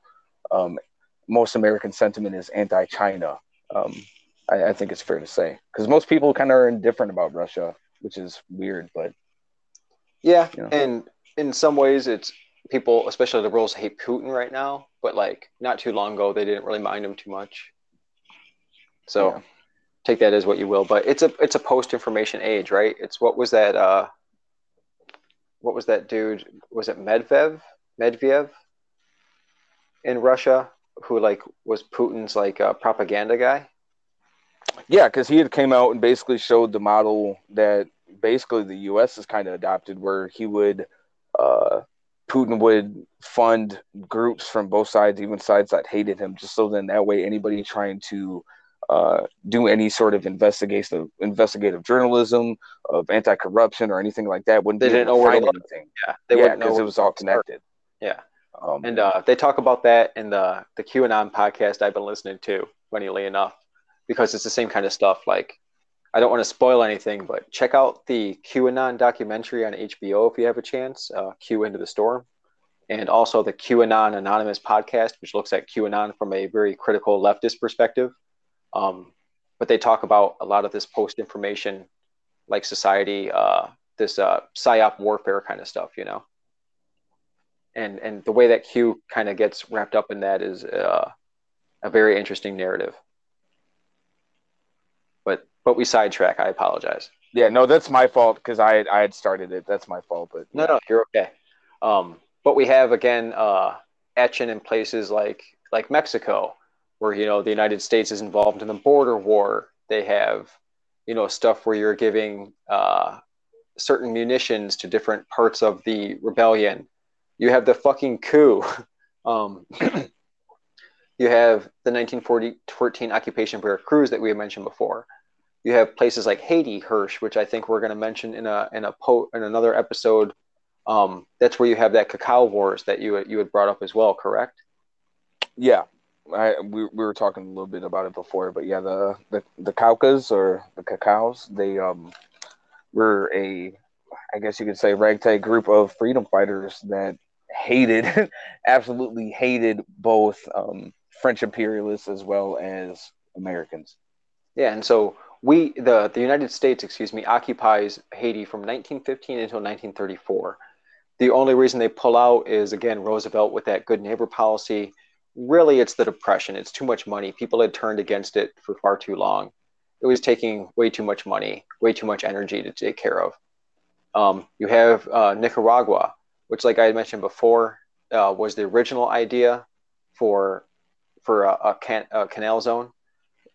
um, most American sentiment is anti-China. Um, I, I think it's fair to say because most people kind of are indifferent about Russia, which is weird, but Yeah, Yeah. and in some ways, it's people, especially liberals, hate Putin right now. But like not too long ago, they didn't really mind him too much. So Yeah. take that as what you will. But it's a it's a post information age, right? It's what was that? uh What was that dude? Was it Medvedev? Medvedev in Russia, who like was Putin's like uh, propaganda guy. Yeah, because he had came out and basically showed the model that basically the U.S. has kind of adopted, where he would, uh, Putin would fund groups from both sides, even sides that hated him, just so then that way anybody trying to uh, do any sort of investigative investigative journalism of anti-corruption or anything like that wouldn't They didn't know where to find look. anything. Yeah, they yeah, because it was all connected. Yeah. Um, And uh, they talk about that in the the QAnon podcast I've been listening to, funnily enough, because it's the same kind of stuff. Like, I don't want to spoil anything, but check out the QAnon documentary on HBO if you have a chance. Uh, Q into the storm, and also the QAnon Anonymous podcast, which looks at QAnon from a very critical leftist perspective. Um, but they talk about a lot of this post information, like society, uh, this uh, psyop warfare kind of stuff, you know and and the way that Q kind of gets wrapped up in that is uh, a very interesting narrative. But we sidetrack. I apologize. yeah, no, that's my fault because I had, I had started it. That's my fault. But No, no, you're okay. Um, but we have again uh, action in places like like Mexico, where you know the United States is involved in the border war. They have you know stuff where you're giving uh, certain munitions to different parts of the rebellion. You have the fucking coup. Um, you have the 1914 occupation of Veracruz that we had mentioned before. You have places like Haiti, Hirsch, which I think we're going to mention in a in a po- in another episode. Um, that's where you have that cacao wars that you you had brought up as well, correct? Yeah, I we, we were talking a little bit about it before, but yeah, the the the Caucas or the Cacaos, they um were a I guess you could say ragtag group of freedom fighters that hated absolutely hated both um French imperialists as well as Americans. Yeah, and so we the the United States, excuse me, occupies Haiti from 1915 until 1934. The only reason they pull out is again Roosevelt with that good neighbor policy. Really, it's the depression. It's too much money. People had turned against it for far too long. It was taking way too much money, way too much energy to take care of. Um, you have uh, Nicaragua, which, like I had mentioned before, uh, was the original idea for for a, a, can, a canal zone,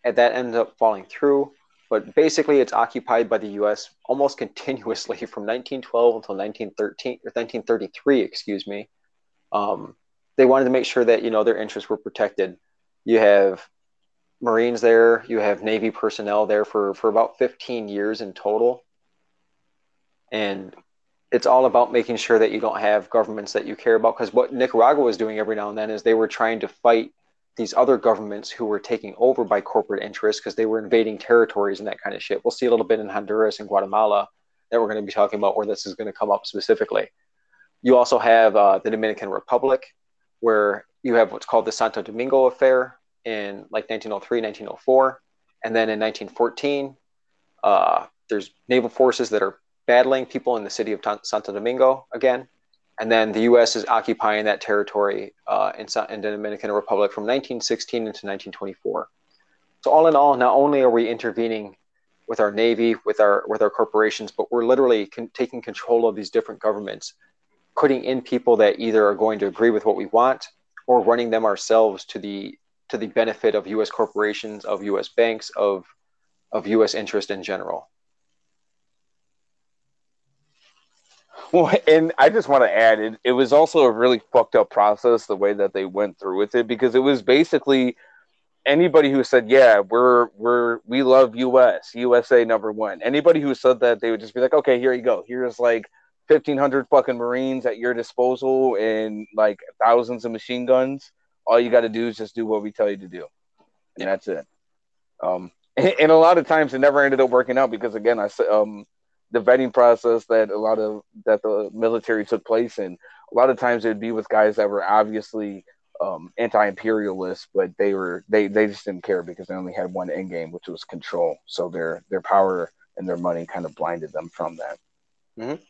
and that ended up falling through. But basically, it's occupied by the U.S. almost continuously from 1912 until 1913 or 1933, excuse me. Um, they wanted to make sure that you know their interests were protected. You have Marines there, you have Navy personnel there for for about 15 years in total, and it's all about making sure that you don't have governments that you care about. Because what Nicaragua was doing every now and then is they were trying to fight these other governments who were taking over by corporate interests because they were invading territories and that kind of shit. We'll see a little bit in Honduras and Guatemala that we're going to be talking about where this is going to come up specifically. You also have uh, the Dominican Republic, where you have what's called the Santo Domingo Affair in like 1903, 1904. And then in 1914, uh, there's naval forces that are battling people in the city of Santo Domingo again. And then the U.S. is occupying that territory uh, in, in the Dominican Republic from 1916 into 1924. So all in all, not only are we intervening with our navy, with our with our corporations, but we're literally con- taking control of these different governments, putting in people that either are going to agree with what we want or running them ourselves to the to the benefit of U.S. corporations, of U.S. banks, of of U.S. interest in general. Well, and I just want to add it. It was also a really fucked up process the way that they went through with it because it was basically anybody who said, "Yeah, we're we're we love U.S. USA number one." Anybody who said that, they would just be like, "Okay, here you go. Here's like fifteen hundred fucking Marines at your disposal and like thousands of machine guns. All you got to do is just do what we tell you to do, and yeah. that's it." Um, and, and, a lot of times it never ended up working out because again, I um the vetting process that a lot of that the military took place in. A lot of times it'd be with guys that were obviously um, anti-imperialist, but they were they they just didn't care because they only had one end game, which was control. So their their power and their money kind of blinded them from that. Mm-hmm.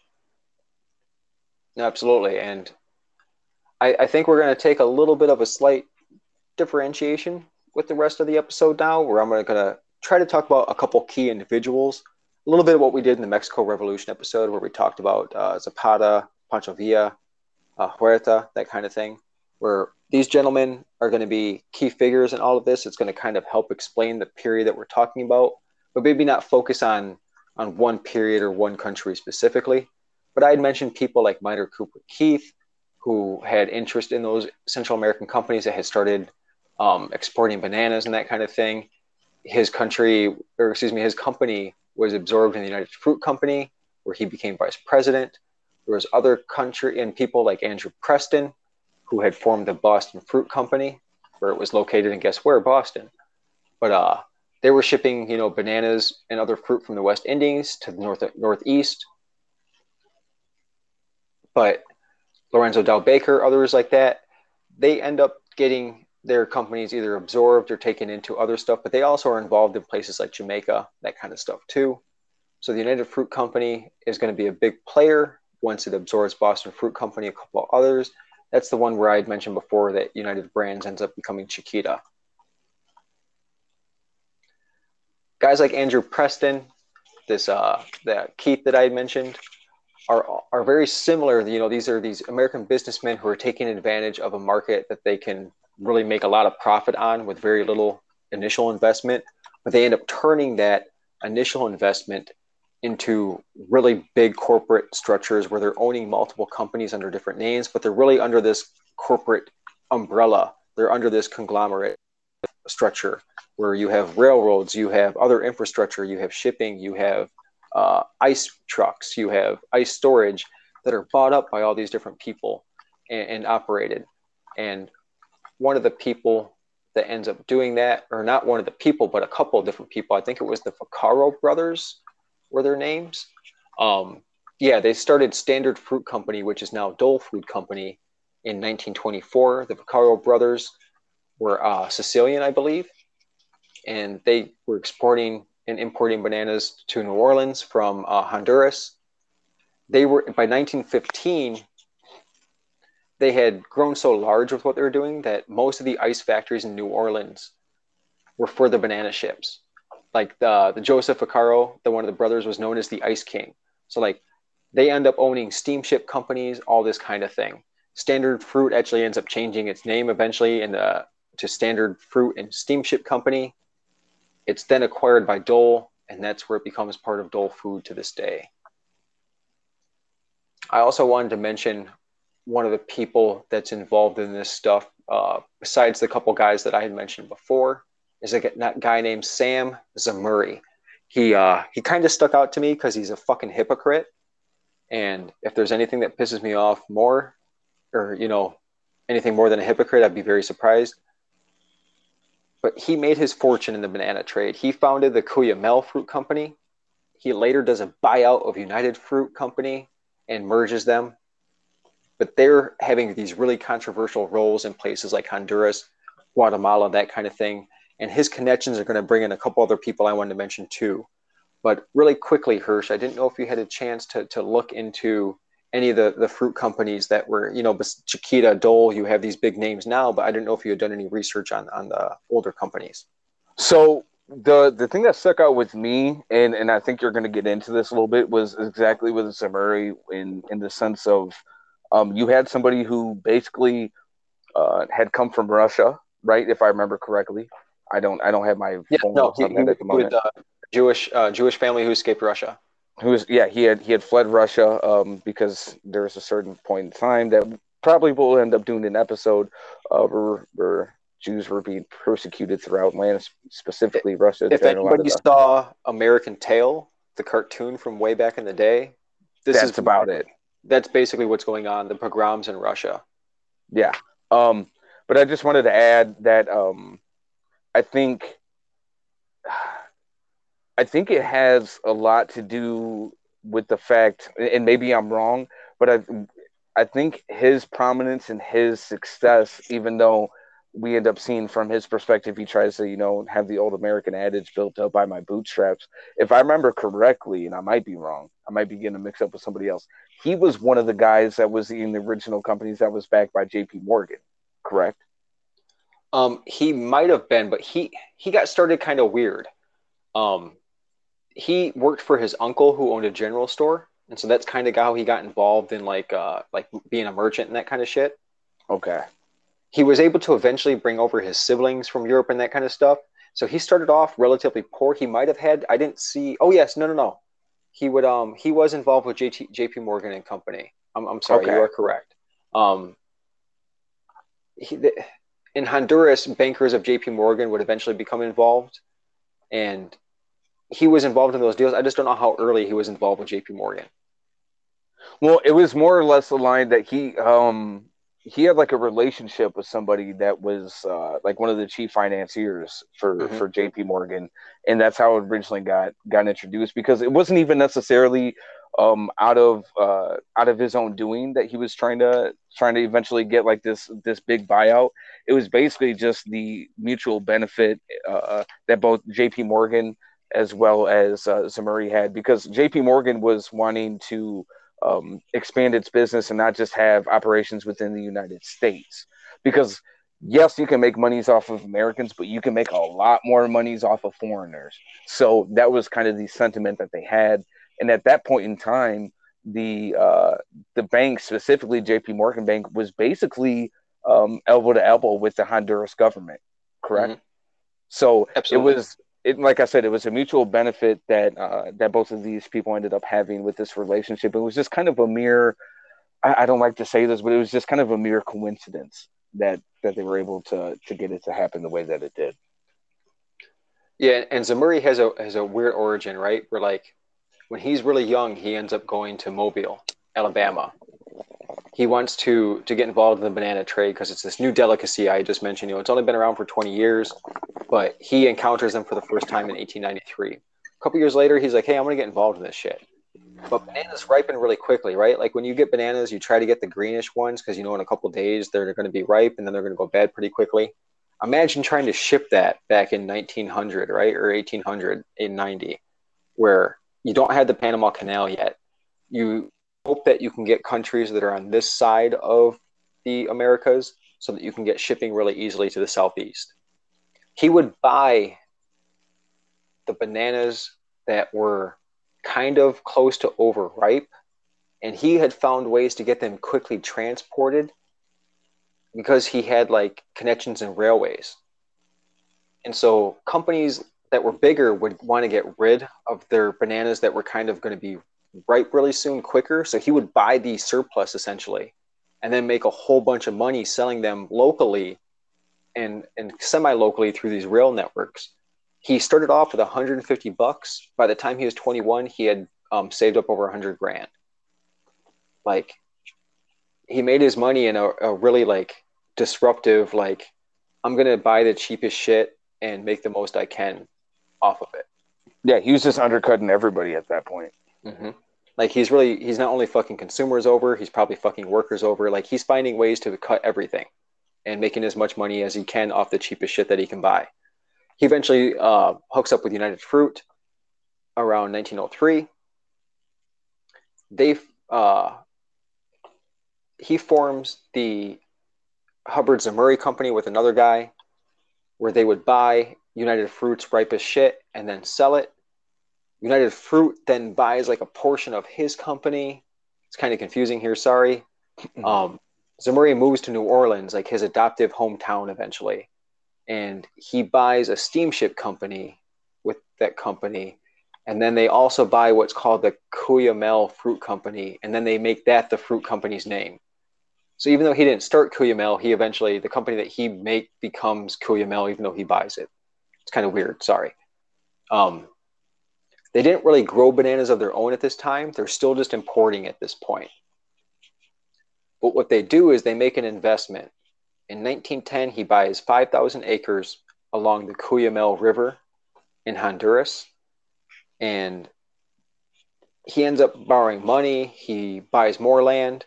Absolutely, and I, I think we're going to take a little bit of a slight differentiation with the rest of the episode now, where I'm going to try to talk about a couple key individuals, a little bit of what we did in the Mexico Revolution episode, where we talked about uh, Zapata, Pancho Villa, uh, Huerta, that kind of thing, where these gentlemen are going to be key figures in all of this. It's going to kind of help explain the period that we're talking about, but maybe not focus on on one period or one country specifically. But I had mentioned people like Minor Cooper Keith, who had interest in those Central American companies that had started um, exporting bananas and that kind of thing. His country, or excuse me, his company was absorbed in the United Fruit Company, where he became vice president. There was other country and people like Andrew Preston, who had formed the Boston Fruit Company, where it was located in guess where Boston. But uh, they were shipping, you know, bananas and other fruit from the West Indies to the north northeast. But Lorenzo Dow Baker, others like that, they end up getting their companies either absorbed or taken into other stuff, but they also are involved in places like Jamaica, that kind of stuff too. So the United Fruit Company is going to be a big player once it absorbs Boston Fruit Company, a couple others. That's the one where I had mentioned before that United Brands ends up becoming Chiquita. Guys like Andrew Preston, this uh, that Keith that I had mentioned, are are very similar. You know, these are these American businessmen who are taking advantage of a market that they can really make a lot of profit on with very little initial investment, but they end up turning that initial investment into really big corporate structures where they're owning multiple companies under different names, but they're really under this corporate umbrella. They're under this conglomerate structure where you have railroads, you have other infrastructure, you have shipping, you have uh, ice trucks, you have ice storage that are bought up by all these different people and, and operated. And one of the people that ends up doing that, or not one of the people, but a couple of different people, I think it was the Vaccaro brothers were their names. Um, yeah, they started Standard Fruit Company, which is now Dole Food Company, in 1924. The Vaccaro brothers were uh, Sicilian, I believe, and they were exporting and importing bananas to New Orleans from uh, Honduras. They were by 1915. They had grown so large with what they were doing that most of the ice factories in New Orleans were for the banana ships like the the Joseph Vaccaro, the one of the brothers, was known as the Ice King. So like they end up owning steamship companies, all this kind of thing. Standard Fruit actually ends up changing its name eventually in the to Standard Fruit and Steamship Company. It's then acquired by Dole, and that's where it becomes part of Dole Food to this day. I also wanted to mention one of the people that's involved in this stuff, uh, besides the couple guys that I had mentioned before, is a guy named Sam Zemurray. He uh, he kind of stuck out to me because he's a fucking hypocrite. And if there's anything that pisses me off more, or you know, anything more than a hypocrite, I'd be very surprised. But he made his fortune in the banana trade. He founded the Cuyamel Fruit Company. He later does a buyout of United Fruit Company and merges them. But they're having these really controversial roles in places like Honduras, Guatemala, that kind of thing and his connections are going to bring in a couple other people I wanted to mention too. But really quickly, Hirsch, I didn't know if you had a chance to, to look into any of the, the fruit companies that were, you know, Chiquita, Dole, you have these big names now, but I didn't know if you had done any research on, on the older companies. So the the thing that stuck out with me, and, and I think you're going to get into this a little bit, was exactly with Zemurray in, in the sense of um, you had somebody who basically uh, had come from Russia, right? If I remember correctly. I don't I don't have my yeah, phone no, he, he, at the moment. With, uh, Jewish uh, Jewish family who escaped Russia. who was yeah he had he had fled Russia um, because there was a certain point in time that probably we'll end up doing an episode uh, where, where Jews were being persecuted throughout land, specifically Russia. If anybody the... saw American Tail, the cartoon from way back in the day, this that's is about it. That's basically what's going on. The pogroms in Russia. Yeah. Um, but I just wanted to add that um, I think I think it has a lot to do with the fact, and maybe I'm wrong, but I I think his prominence and his success, even though we end up seeing from his perspective, he tries to, you know, have the old American adage built up by my bootstraps. If I remember correctly, and I might be wrong, I might be getting mixed up with somebody else. He was one of the guys that was in the original companies that was backed by JP Morgan, correct? Um, he might have been, but he he got started kind of weird. Um, he worked for his uncle who owned a general store, and so that's kind of how he got involved in like uh like being a merchant and that kind of shit. Okay. He was able to eventually bring over his siblings from Europe and that kind of stuff. So he started off relatively poor. He might have had I didn't see. Oh yes, no no no. He would um he was involved with JT, JP Morgan and Company. I'm I'm sorry, okay. you are correct. Um. He, the, in Honduras, bankers of JP Morgan would eventually become involved. And he was involved in those deals. I just don't know how early he was involved with JP Morgan. Well, it was more or less aligned that he um he had like a relationship with somebody that was uh, like one of the chief financiers for mm-hmm. for JP Morgan and that's how it originally got got introduced because it wasn't even necessarily um out of uh out of his own doing that he was trying to trying to eventually get like this this big buyout it was basically just the mutual benefit uh that both JP Morgan as well as uh, Zemurray had because JP Morgan was wanting to um, expand its business and not just have operations within the United States. Because yes, you can make monies off of Americans, but you can make a lot more monies off of foreigners. So that was kind of the sentiment that they had. And at that point in time, the uh, the bank, specifically J.P. Morgan Bank, was basically um, elbow to elbow with the Honduras government. Correct. Mm-hmm. So Absolutely. it was it, like I said, it was a mutual benefit that uh, that both of these people ended up having with this relationship. It was just kind of a mere, I, I, don't like to say this, but it was just kind of a mere coincidence that that they were able to to get it to happen the way that it did. Yeah, and Zemurray has a has a weird origin, right? Where like when he's really young, he ends up going to Mobile, Alabama, he wants to to get involved in the banana trade because it's this new delicacy I just mentioned. You know, it's only been around for 20 years, but he encounters them for the first time in 1893. A couple years later, he's like, "Hey, I'm gonna get involved in this shit." But bananas ripen really quickly, right? Like when you get bananas, you try to get the greenish ones because you know in a couple days they're going to be ripe and then they're going to go bad pretty quickly. Imagine trying to ship that back in 1900, right, or 1800 in 90, where you don't have the Panama Canal yet. You hope that you can get countries that are on this side of the Americas so that you can get shipping really easily to the southeast. He would buy the bananas that were kind of close to overripe, and he had found ways to get them quickly transported because he had like connections in railways. And so companies that were bigger would want to get rid of their bananas that were kind of going to be ripe really soon quicker. So he would buy the surplus essentially and then make a whole bunch of money selling them locally and, and semi locally through these rail networks. He started off with 150 bucks. By the time he was 21, he had um, saved up over 100 grand. Like, he made his money in a, a really like disruptive, like, I'm going to buy the cheapest shit and make the most I can off of it. Yeah, he was just undercutting everybody at that point. Mm-hmm. Like he's really he's not only fucking consumers over, he's probably fucking workers over. Like he's finding ways to cut everything and making as much money as he can off the cheapest shit that he can buy. He eventually uh, hooks up with United Fruit around 1903. They uh, he forms the Hubbard Zemurray Company with another guy, where they would buy United Fruit's ripest shit and then sell it United Fruit then buys like a portion of his company. It's kind of confusing here. Sorry. Mm-hmm. Um, Zemurray moves to New Orleans, like his adoptive hometown, eventually, and he buys a steamship company with that company, And then they also buy what's called the Cuyamel Fruit Company, and then they make that the fruit company's name. So even though he didn't start Cuyamel, he eventually the company that he make becomes Cuyamel, even though he buys it. It's kind of weird. Sorry. Um, they didn't really grow bananas of their own at this time. They're still just importing at this point. But what they do is they make an investment. In 1910, he buys 5,000 acres along the Cuyamel River in Honduras. And he ends up borrowing money. He buys more land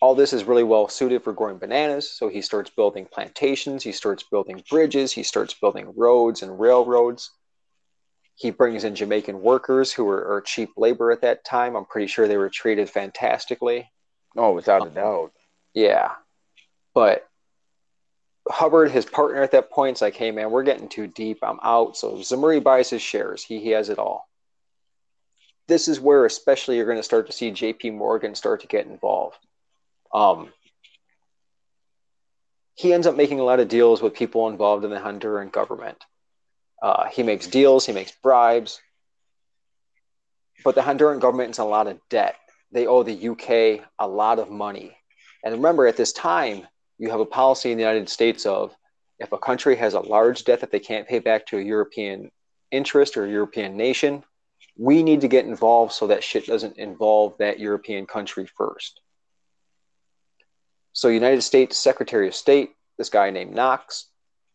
all this is really well suited for growing bananas. So he starts building plantations, he starts building bridges, he starts building roads and railroads. He brings in Jamaican workers who were, are cheap labor at that time. I'm pretty sure they were treated fantastically. Oh, without a um, doubt. Yeah. But Hubbard, his partner at that point, is like, hey, man, we're getting too deep. I'm out. So Zemurray buys his shares. He, he has it all. This is where, especially, you're going to start to see JP Morgan start to get involved um, he ends up making a lot of deals with people involved in the Honduran government. Uh, he makes deals, he makes bribes, but the Honduran government is in a lot of debt. They owe the UK a lot of money. And remember, at this time, you have a policy in the United States of if a country has a large debt that they can't pay back to a European interest or a European nation, we need to get involved so that shit doesn't involve that European country first. So, United States Secretary of State, this guy named Knox,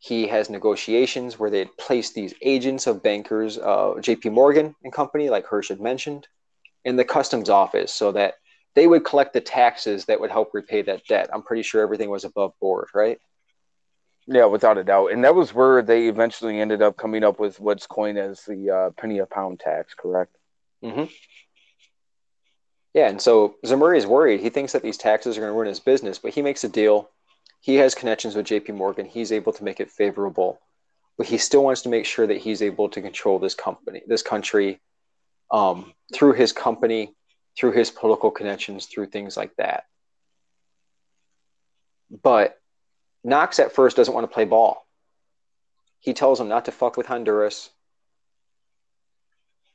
he has negotiations where they had placed these agents of bankers, uh, J.P. Morgan and company, like Hirsch had mentioned, in the customs office, so that they would collect the taxes that would help repay that debt. I'm pretty sure everything was above board, right? Yeah, without a doubt. And that was where they eventually ended up coming up with what's coined as the uh, penny a pound tax, correct? Mm-hmm. Yeah, and so Zemurray is worried. He thinks that these taxes are going to ruin his business, but he makes a deal. He has connections with JP Morgan. He's able to make it favorable, but he still wants to make sure that he's able to control this company, this country, um, through his company, through his political connections, through things like that. But Knox at first doesn't want to play ball. He tells him not to fuck with Honduras.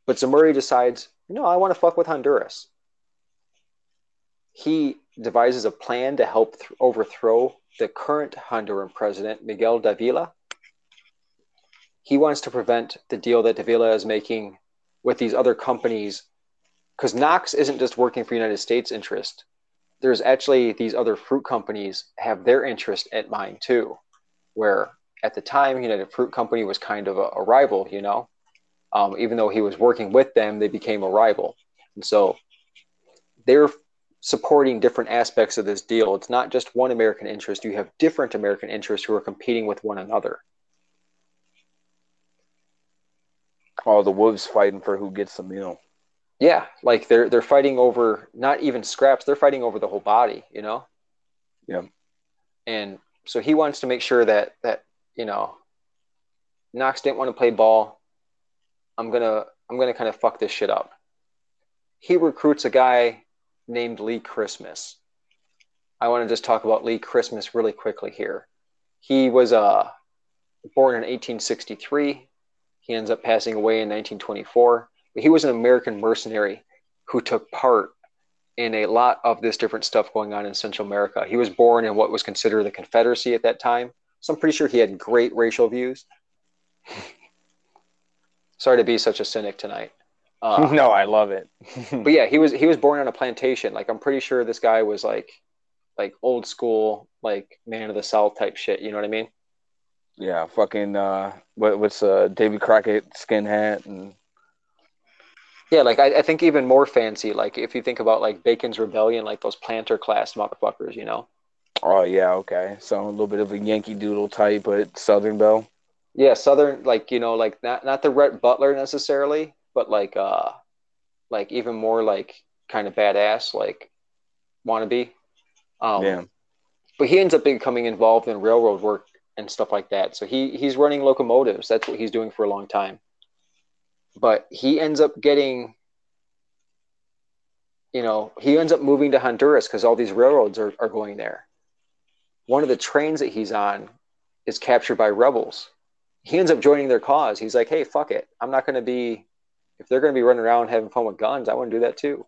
But Zemurray decides, no, I want to fuck with Honduras he devises a plan to help th- overthrow the current Honduran president, Miguel Davila. He wants to prevent the deal that Davila is making with these other companies, because Knox isn't just working for United States interest. There's actually these other fruit companies have their interest at mind too, where at the time United Fruit Company was kind of a, a rival, you know. Um, even though he was working with them, they became a rival, and so they're supporting different aspects of this deal. It's not just one American interest, you have different American interests who are competing with one another. All the wolves fighting for who gets the meal. Yeah, like they're they're fighting over not even scraps, they're fighting over the whole body, you know? Yeah. And so he wants to make sure that that, you know, Knox didn't want to play ball. I'm gonna I'm gonna kind of fuck this shit up. He recruits a guy named Lee Christmas. I want to just talk about Lee Christmas really quickly here. He was uh, born in 1863. He ends up passing away in 1924. But he was an American mercenary who took part in a lot of this different stuff going on in Central America. He was born in what was considered the Confederacy at that time. So I'm pretty sure he had great racial views. Sorry to be such a cynic tonight. Uh, no, I love it. but yeah, he was he was born on a plantation. Like I'm pretty sure this guy was like like old school, like man of the South type shit. You know what I mean? Yeah, fucking uh, what, what's uh Davy Crockett skin hat and yeah, like I, I think even more fancy. Like if you think about like Bacon's Rebellion, like those planter class motherfuckers, you know? Oh yeah, okay. So a little bit of a Yankee Doodle type, but Southern Belle. Yeah, Southern, like you know, like not not the Rhett Butler necessarily, but like uh like even more like kind of badass like wannabe. Um, yeah. But he ends up becoming involved in railroad work and stuff like that. So he he's running locomotives. That's what he's doing for a long time. But he ends up getting, you know, he ends up moving to Honduras because all these railroads are, are going there. One of the trains that he's on is captured by rebels. He ends up joining their cause. He's like, hey, fuck it. I'm not going to be if they're going to be running around having fun with guns, I want to do that too.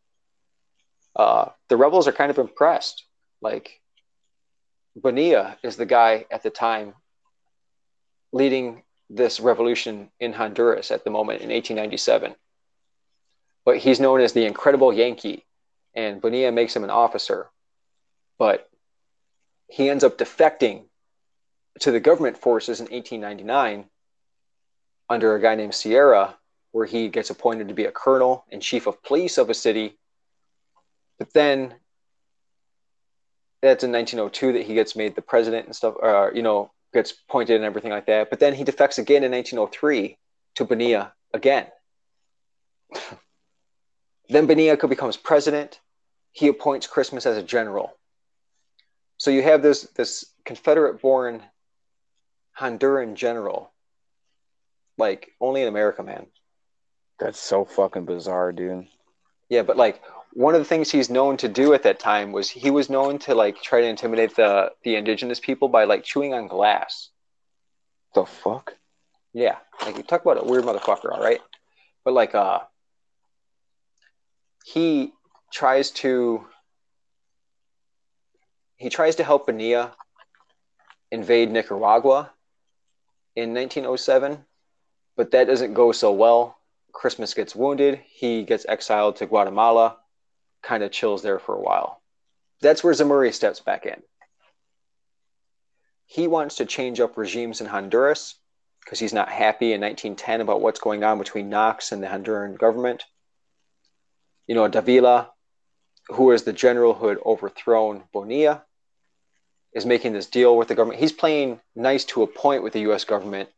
Uh, the rebels are kind of impressed. Like Bonilla is the guy at the time leading this revolution in Honduras at the moment in 1897. But he's known as the Incredible Yankee, and Bonilla makes him an officer. But he ends up defecting to the government forces in 1899 under a guy named Sierra, where he gets appointed to be a colonel and chief of police of a city. But then that's in 1902 that he gets made the president and stuff, uh, you know, gets appointed and everything like that. But then he defects again in 1903 to Bonilla again. then Bonilla becomes president. He appoints Christmas as a general. So you have this this Confederate-born Honduran general, like only in America, man. That's so fucking bizarre, dude. Yeah, but like one of the things he's known to do at that time was he was known to like try to intimidate the the indigenous people by like chewing on glass. The fuck? Yeah, like you talk about a weird motherfucker, all right? But like uh he tries to he tries to help Bonilla invade Nicaragua in 1907, but that doesn't go so well. Christmas gets wounded. He gets exiled to Guatemala, kind of chills there for a while. That's where Zemurray steps back in. He wants to change up regimes in Honduras because he's not happy in 1910 about what's going on between Knox and the Honduran government. You know, Davila, who is the general who had overthrown Bonilla, is making this deal with the government. He's playing nice to a point with the U.S. government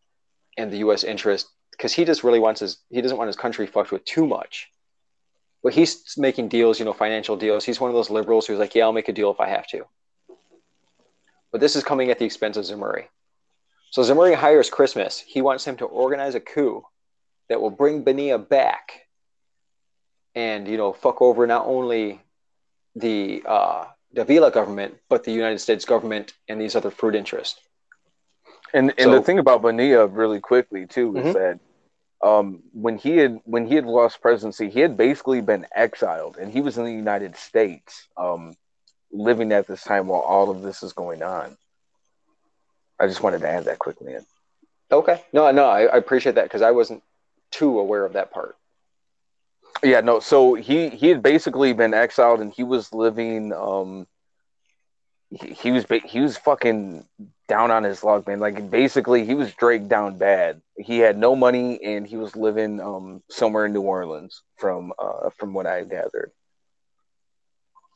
and the U.S. interest because he just really wants his he doesn't want his country fucked with too much. But he's making deals, you know, financial deals. He's one of those liberals who's like, yeah, I'll make a deal if I have to. But this is coming at the expense of Zemurray. So Zemurray hires Christmas. He wants him to organize a coup that will bring Bonilla back and, you know, fuck over not only the uh, Davila government, but the United States government and these other fruit interests. And and so, the thing about Bonilla, really quickly too, is mm-hmm. that um, when he had when he had lost presidency, he had basically been exiled, and he was in the United States, um, living at this time while all of this is going on. I just wanted to add that quickly in. Okay, no, no, I, I appreciate that because I wasn't too aware of that part. Yeah, no. So he he had basically been exiled, and he was living. Um, he, he was he was fucking down on his luck, man. Like basically, he was dragged down bad. He had no money, and he was living um somewhere in New Orleans, from uh from what I gathered.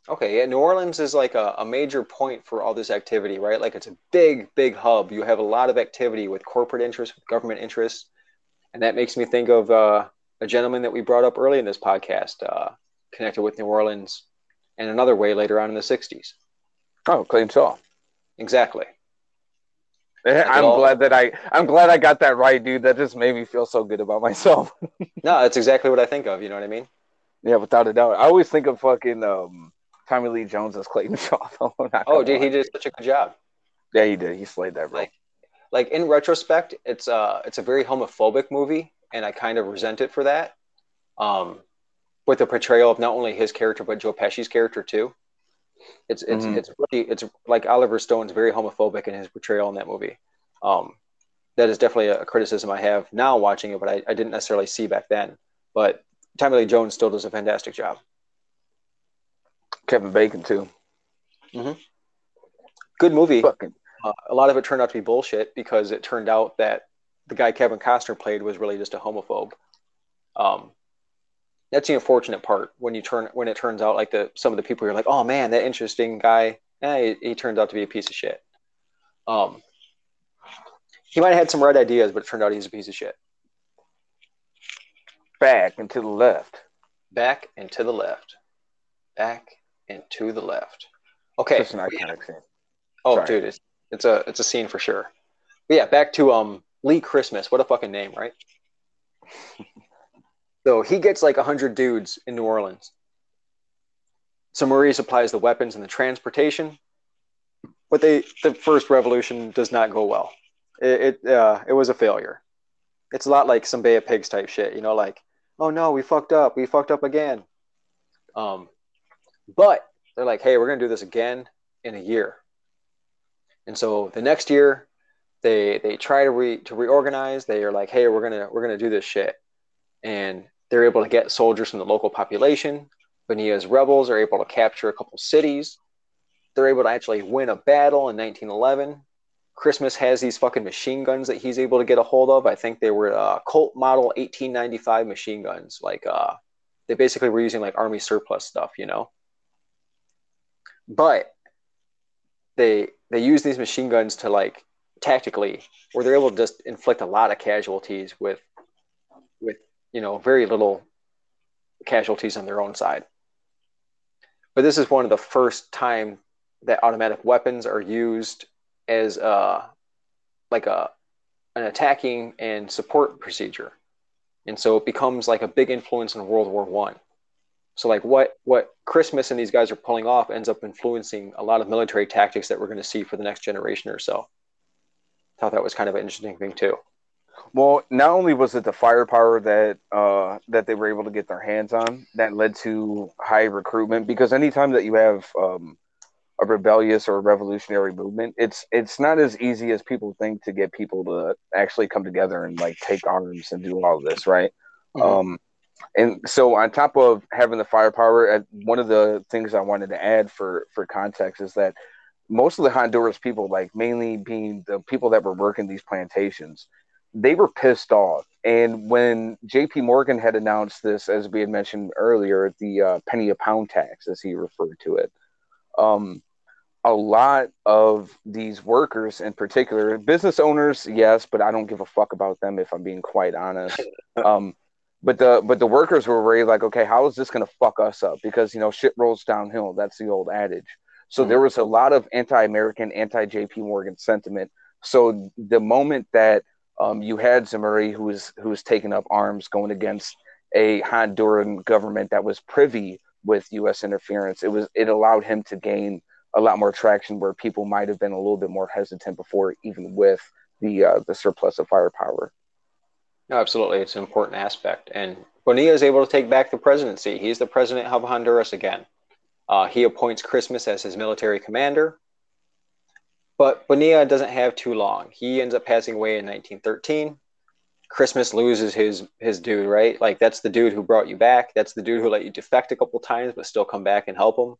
Okay, yeah, New Orleans is like a, a major point for all this activity, right? Like it's a big, big hub. You have a lot of activity with corporate interests, with government interests, and that makes me think of uh, a gentleman that we brought up early in this podcast, uh, connected with New Orleans, and another way later on in the '60s. Oh, Clayton Shaw. Exactly. I'm all, glad that I I'm glad I got that right, dude. That just made me feel so good about myself. no, that's exactly what I think of. You know what I mean? Yeah, without a doubt. I always think of fucking um, Tommy Lee Jones as Clayton Shaw. oh, dude, he did such a good job. Yeah, he did. He slayed that, bro. Like, like in retrospect, it's uh it's a very homophobic movie, and I kind of resent it for that. Um, with the portrayal of not only his character but Joe Pesci's character too. It's it's mm-hmm. it's really it's like Oliver Stone's very homophobic in his portrayal in that movie. Um, that is definitely a criticism I have now watching it, but I, I didn't necessarily see back then. But Tommy Lee Jones still does a fantastic job. Kevin Bacon too. Mm-hmm. Good movie. Fucking. Uh, a lot of it turned out to be bullshit because it turned out that the guy Kevin Costner played was really just a homophobe. Um, that's the unfortunate part when you turn when it turns out like the some of the people you're like, oh man, that interesting guy, eh, he, he turns out to be a piece of shit. Um, he might have had some right ideas, but it turned out he's a piece of shit. Back and to the left. Back and to the left. Back and to the left. Okay. It's an iconic scene. Oh, Sorry. dude, it's, it's a it's a scene for sure. But yeah, back to um Lee Christmas. What a fucking name, right? So he gets like 100 dudes in New Orleans. Zemurray supplies the weapons and the transportation, but they the first revolution does not go well. It it, uh, it was a failure. It's a lot like some Bay of Pigs type shit, you know, like oh no, we fucked up. We fucked up again. Um, but they're like, hey, we're going to do this again in a year. And so the next year, they they try to re to reorganize. They are like, hey, we're gonna we're gonna do this shit, and they're able to get soldiers from the local population. Bonilla's rebels are able to capture a couple cities. They're able to actually win a battle in 1911. Christmas has these fucking machine guns that he's able to get a hold of. I think they were uh, Colt model 1895 machine guns. Like uh, they basically were using like army surplus stuff, you know. But they they use these machine guns to like tactically, where they're able to just inflict a lot of casualties with with you know very little casualties on their own side. But this is one of the first time that automatic weapons are used as a, like a an attacking and support procedure, and so it becomes like a big influence in World War One. So like what what Christmas and these guys are pulling off ends up influencing a lot of military tactics that we're going to see for the next generation or so. Thought that was kind of an interesting thing too. Well, not only was it the firepower that uh, that they were able to get their hands on that led to high recruitment, because anytime that you have um, a rebellious or a revolutionary movement, it's it's not as easy as people think to get people to actually come together and like take arms and do all of this, right? Mm-hmm. Um, and so on top of having the firepower, one of the things I wanted to add for for context is that most of the Honduras people, like mainly being the people that were working these plantations, they were pissed off. And when J.P. Morgan had announced this, as we had mentioned earlier, the uh, penny a pound tax, as he referred to it, um, a lot of these workers, in particular, business owners, yes, but I don't give a fuck about them if I'm being quite honest. Um, but the but the workers were really like, okay, how is this going to fuck us up? Because you know shit rolls downhill. That's the old adage. So mm-hmm. there was a lot of anti-American, anti-JP Morgan sentiment. So the moment that um, you had Zemurray, who was who was taking up arms, going against a Honduran government that was privy with U.S. interference, it was it allowed him to gain a lot more traction where people might have been a little bit more hesitant before, even with the uh, the surplus of firepower. No, absolutely. It's an important aspect. And Bonilla is able to take back the presidency. He's the president of Honduras again. Uh, he appoints Christmas as his military commander. But Bonilla doesn't have too long. He ends up passing away in 1913. Christmas loses his his dude, right? Like that's the dude who brought you back. That's the dude who let you defect a couple times, but still come back and help him.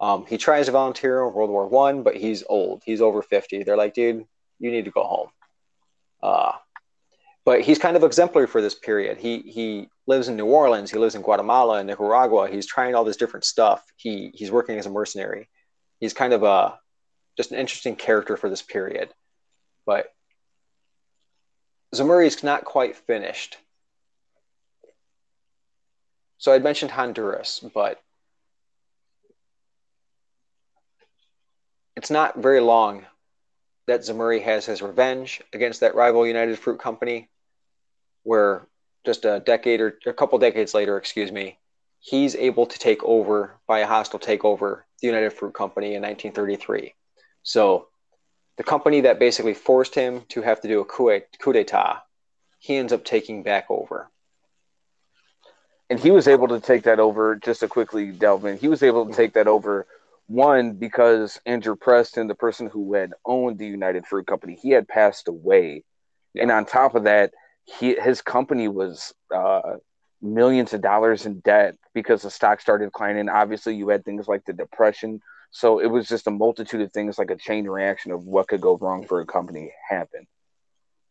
Um, he tries to volunteer in World War One, but he's old. He's over 50. They're like, dude, you need to go home. Uh, but he's kind of exemplary for this period. He he lives in New Orleans, he lives in Guatemala and Nicaragua. He's trying all this different stuff. He he's working as a mercenary. He's kind of a just an interesting character for this period. But Zemurray is not quite finished. So I mentioned Honduras, but it's not very long that Zemurray has his revenge against that rival United Fruit Company where just a decade or a couple decades later, excuse me, he's able to take over by a hostile takeover the United Fruit Company in 1933. So the company that basically forced him to have to do a coup, coup d'etat, he ends up taking back over. And he was able to take that over, just to quickly delve in, he was able to take that over, one, because Andrew Preston, the person who had owned the United Fruit Company, he had passed away. Yeah. And on top of that, he his company was uh, millions of dollars in debt because the stock started declining. Obviously, you had things like the depression, so it was just a multitude of things, like a chain reaction of what could go wrong for a company happen.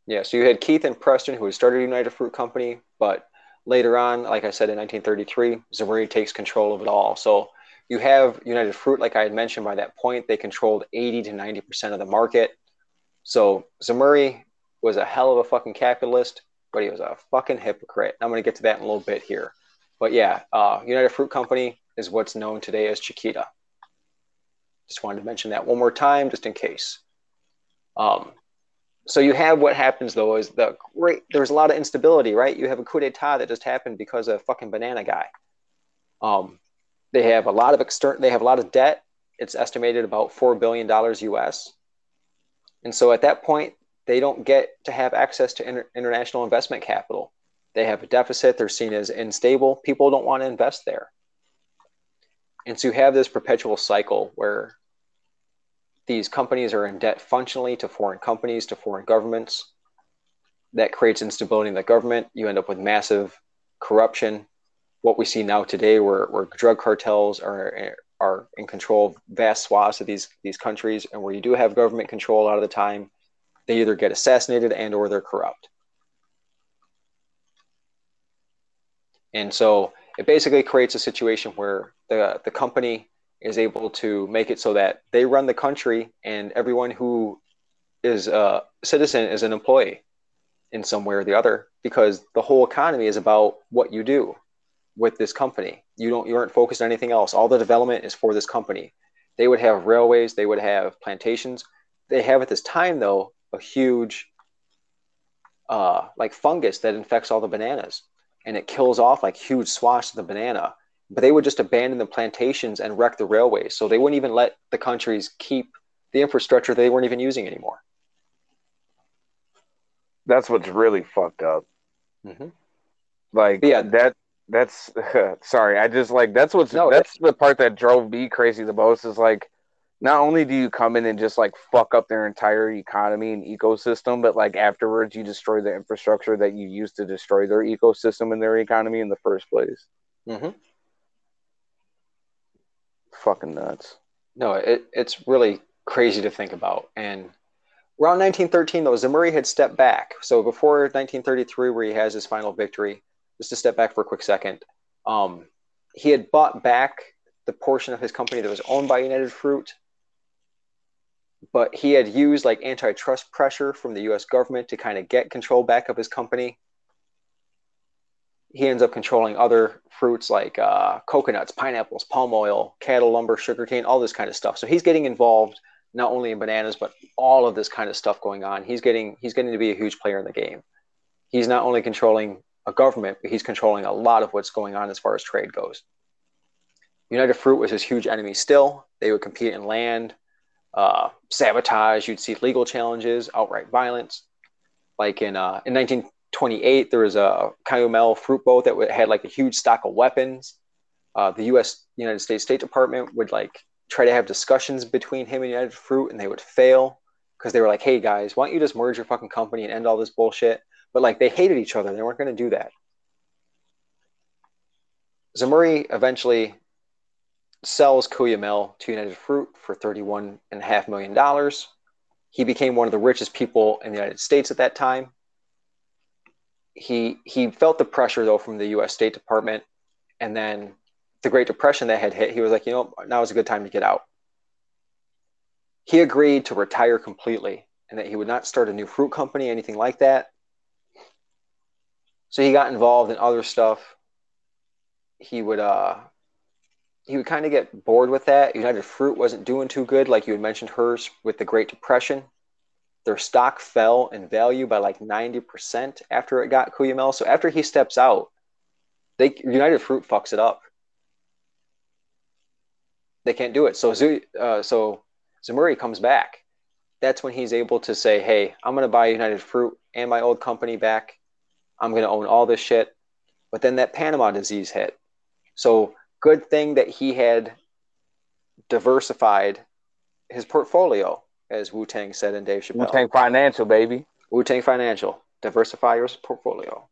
Yeah, so you had Keith and Preston who had started United Fruit Company, but later on, like I said in 1933, Zemurray takes control of it all. So you have United Fruit, like I had mentioned by that point, they controlled 80 to 90 percent of the market. So Zemurray was a hell of a fucking capitalist, but he was a fucking hypocrite. I'm going to get to that in a little bit here. But yeah, uh, United Fruit Company is what's known today as Chiquita. Just wanted to mention that one more time, just in case. Um, so you have what happens though is the great. There's a lot of instability, right? You have a coup d'état that just happened because of a fucking banana guy. Um, they have a lot of external. They have a lot of debt. It's estimated about four billion dollars U.S. And so at that point, they don't get to have access to inter- international investment capital. they have a deficit, they're seen as unstable. People don't want to invest there. And so you have this perpetual cycle where these companies are in debt functionally to foreign companies, to foreign governments. That creates instability in the government. You end up with massive corruption. What we see now today, where, where drug cartels are are in control of vast swaths of these these countries, and where you do have government control a lot of the time, they either get assassinated and or they're corrupt. And so it basically creates a situation where the the company is able to make it so that they run the country and everyone who is a citizen is an employee in some way or the other because the whole economy is about what you do with this company. You don't you aren't focused on anything else. All the development is for this company. They would have railways, they would have plantations. They have at this time though a huge uh, like fungus that infects all the bananas and it kills off like huge swaths of the banana. But they would just abandon the plantations and wreck the railways. So they wouldn't even let the countries keep the infrastructure they weren't even using anymore. That's what's really fucked up. Mm-hmm. Like yeah, that that's sorry. I just like that's what's no, that's the part that drove me crazy the most is like not only do you come in and just like fuck up their entire economy and ecosystem, but like afterwards you destroy the infrastructure that you used to destroy their ecosystem and their economy in the first place. Mm-hmm. Fucking nuts. No, it, it's really crazy to think about. And around 1913, though, Zemurray had stepped back. So before 1933, where he has his final victory, just to step back for a quick second, um, he had bought back the portion of his company that was owned by United Fruit but he had used like antitrust pressure from the US government to kind of get control back of his company. He ends up controlling other fruits like uh, coconuts, pineapples, palm oil, cattle lumber, sugarcane, all this kind of stuff. So he's getting involved not only in bananas but all of this kind of stuff going on. He's getting he's getting to be a huge player in the game. He's not only controlling a government, but he's controlling a lot of what's going on as far as trade goes. United Fruit was his huge enemy still. They would compete in land, uh, sabotage. You'd see legal challenges, outright violence. Like in uh, in 1928, there was a Cuyamel fruit boat that had like a huge stock of weapons. Uh, the U.S. United States State Department would like try to have discussions between him and United Fruit, and they would fail because they were like, "Hey guys, why don't you just merge your fucking company and end all this bullshit?" But like they hated each other; they weren't going to do that. Zemurray eventually sells Cuyamel to United Fruit for $31.5 million. He became one of the richest people in the United States at that time. He, he felt the pressure, though, from the U.S. State Department. And then the Great Depression that had hit, he was like, you know, now is a good time to get out. He agreed to retire completely and that he would not start a new fruit company, anything like that. So he got involved in other stuff. He would uh, he would kind of get bored with that. United Fruit wasn't doing too good, like you had mentioned hers with the Great Depression. Their stock fell in value by like 90% after it got Cuyamel. So after he steps out, they United Fruit fucks it up. They can't do it. So uh, so Zemurray comes back. That's when he's able to say, "Hey, I'm going to buy United Fruit and my old company back. I'm going to own all this shit." But then that Panama disease hit. So good thing that he had diversified his portfolio, as Wu Tang said in Dave Chappelle. Wu Tang Financial, baby. Wu Tang Financial. Diversify your portfolio.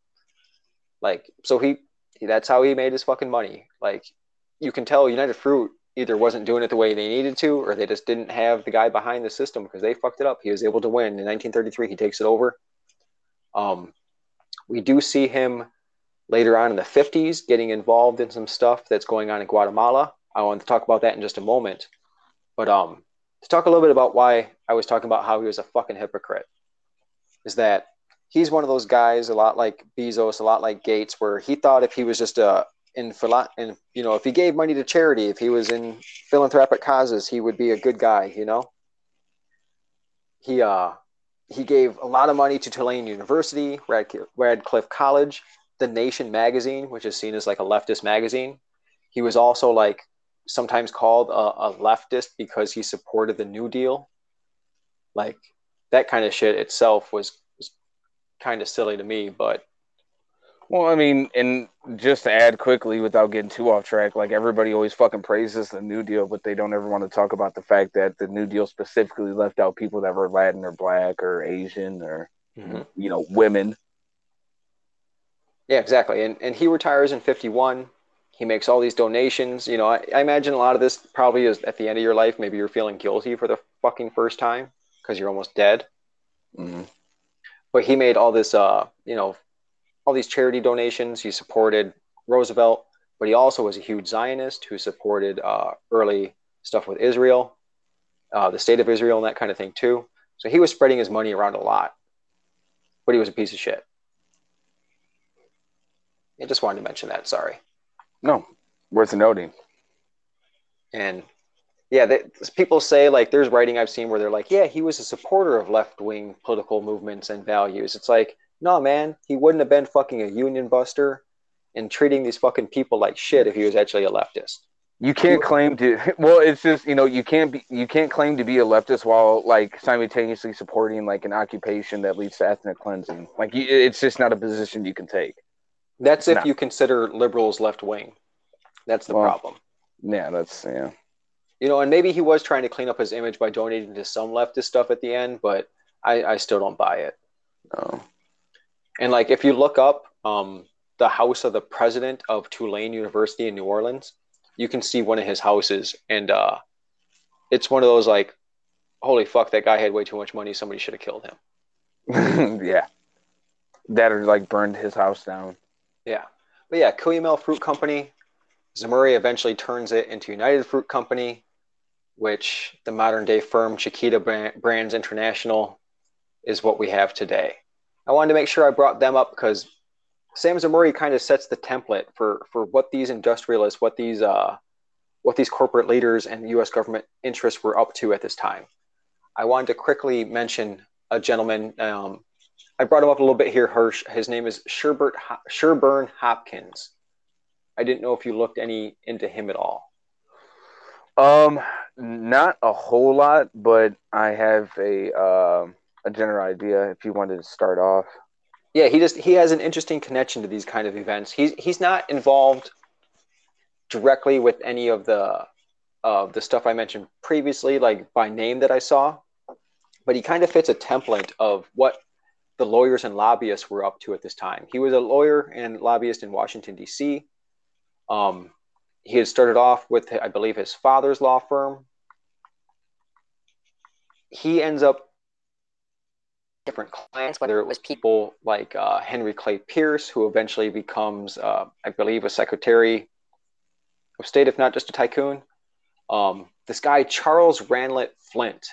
Like, so he, that's how he made his fucking money. Like, you can tell United Fruit either wasn't doing it the way they needed to, or they just didn't have the guy behind the system because they fucked it up. He was able to win in 1933. He takes it over. Um, we do see him later on in the 50s, getting involved in some stuff that's going on in Guatemala. I want to talk about that in just a moment. But um, to talk a little bit about why I was talking about how he was a fucking hypocrite, is that he's one of those guys, a lot like Bezos, a lot like Gates, where he thought if he was just a in philo- and you know if he gave money to charity, if he was in philanthropic causes, he would be a good guy. You know, he uh he gave a lot of money to Tulane University, Rad Radcliffe College, the Nation magazine, which is seen as like a leftist magazine. He was also like sometimes called a, a leftist because he supported the New Deal. Like that kind of shit itself was, was kind of silly to me, but Well, I mean, and just to add quickly without getting too off track, like everybody always fucking praises the New Deal, but they don't ever want to talk about the fact that the New Deal specifically left out people that were Latin or black or Asian or, mm-hmm. you know, women. Yeah, exactly. And, and he retires in 51. He makes all these donations. You know, I, I imagine a lot of this probably is at the end of your life. Maybe you're feeling guilty for the fucking first time because you're almost dead. Mm-hmm. But he made all this, uh, you know, all these charity donations. He supported Roosevelt, but he also was a huge Zionist who supported uh, early stuff with Israel, uh, the state of Israel, and that kind of thing too. So he was spreading his money around a lot, but he was a piece of shit. I just wanted to mention that. Sorry. No, worth noting. And yeah, they, people say like there's writing I've seen where they're like, yeah, he was a supporter of left wing political movements and values. It's like no, man, he wouldn't have been fucking a union buster and treating these fucking people like shit if he was actually a leftist. You can't claim to. Well, it's just you know you can't be you can't claim to be a leftist while like simultaneously supporting like an occupation that leads to ethnic cleansing. Like it's just not a position you can take. That's if no. you consider liberals left wing. That's the well, problem. Yeah, that's yeah. You know, and maybe he was trying to clean up his image by donating to some leftist stuff at the end, but I, I still don't buy it. No. And like if you look up um, the house of the president of Tulane University in New Orleans, you can see one of his houses, and uh, it's one of those like, holy fuck, that guy had way too much money. Somebody should have killed him. yeah, that or like burned his house down. Yeah, but yeah, Cuyamel Fruit Company. Zemurray eventually turns it into United Fruit Company, which the modern day firm Chiquita Brands International is what we have today. I wanted to make sure I brought them up because Sam Zemurray kind of sets the template for for what these industrialists, what these uh, what these corporate leaders and U.S. government interests were up to at this time. I wanted to quickly mention a gentleman. Um, I brought him up a little bit here. Hirsch. His name is Sherbert Sherburne Hopkins. I didn't know if you looked any into him at all. Um, not a whole lot, but I have a. Uh a general idea if you wanted to start off. Yeah, he just he has an interesting connection to these kind of events. He's he's not involved directly with any of the of uh, the stuff I mentioned previously, like by name that I saw, but he kind of fits a template of what the lawyers and lobbyists were up to at this time. He was a lawyer and lobbyist in Washington D.C. Um, he had started off with, I believe, his father's law firm. He ends up different clients, whether it was people like uh, Henry Clay Pierce, who eventually becomes, uh, I believe, a Secretary of State, if not just a tycoon. Um, this guy, Charles Ranlett Flint,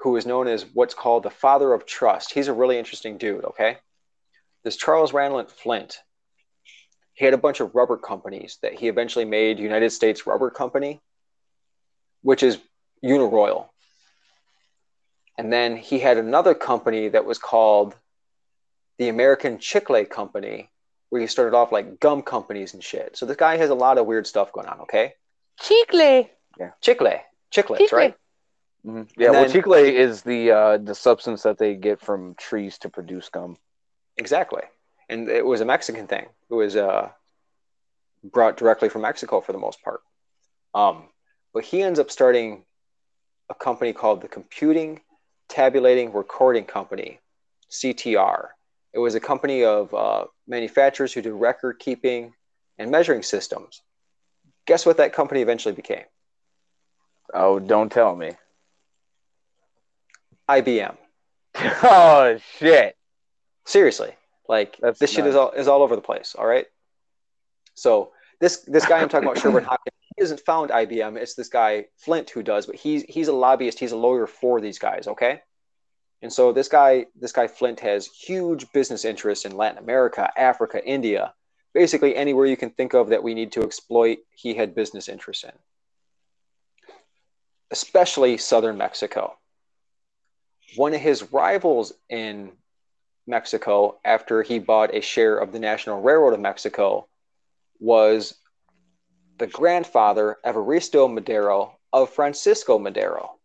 who is known as what's called the father of trust. He's a really interesting dude, okay? This Charles Ranlett Flint, he had a bunch of rubber companies that he eventually made United States Rubber Company, which is Uniroyal. And then he had another company that was called the American Chicle Company, where he started off like gum companies and shit. So this guy has a lot of weird stuff going on, okay? Chicle. Yeah. Chicle. Chiclets, Chicle. right? Mm-hmm. Yeah, then, well, chicle is the uh, the substance that they get from trees to produce gum. Exactly, and it was a Mexican thing. It was uh, brought directly from Mexico for the most part. Um, but he ends up starting a company called the Computing Tabulating Recording Company, CTR. It was a company of uh, manufacturers who do record keeping and measuring systems. Guess what that company eventually became? Oh, don't tell me. IBM. oh shit! Seriously, like That's this nuts. shit is all is all over the place. All right. So this this guy I'm talking about, Sherburne Hopkins, he hasn't found IBM. It's this guy Flint who does, but he's he's a lobbyist. He's a lawyer for these guys. Okay, and so this guy this guy Flint has huge business interests in Latin America, Africa, India, basically anywhere you can think of that we need to exploit. He had business interests in, especially southern Mexico. One of his rivals in Mexico, after he bought a share of the National Railroad of Mexico, was the grandfather Evaristo Madero of Francisco Madero.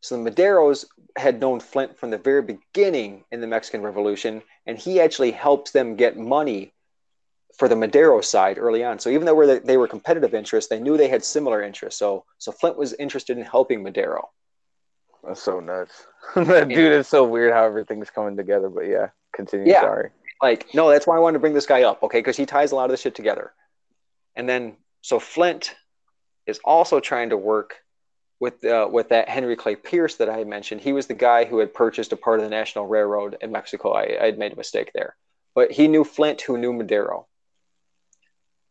So the Maderos had known Flint from the very beginning in the Mexican Revolution, and he actually helps them get money for the Madero side early on. So even though they were competitive interests, they knew they had similar interests. So so Flint was interested in helping Madero. That's so nuts. that yeah. dude is so weird how everything's coming together. But yeah, continue. Yeah. Sorry. Like no, that's why I wanted to bring this guy up. Okay, because he ties a lot of this shit together. And then so Flint is also trying to work with uh, with that Henry Clay Pierce that I mentioned. He was the guy who had purchased a part of the National Railroad in Mexico. I, I had made a mistake there, but he knew Flint, who knew Madero.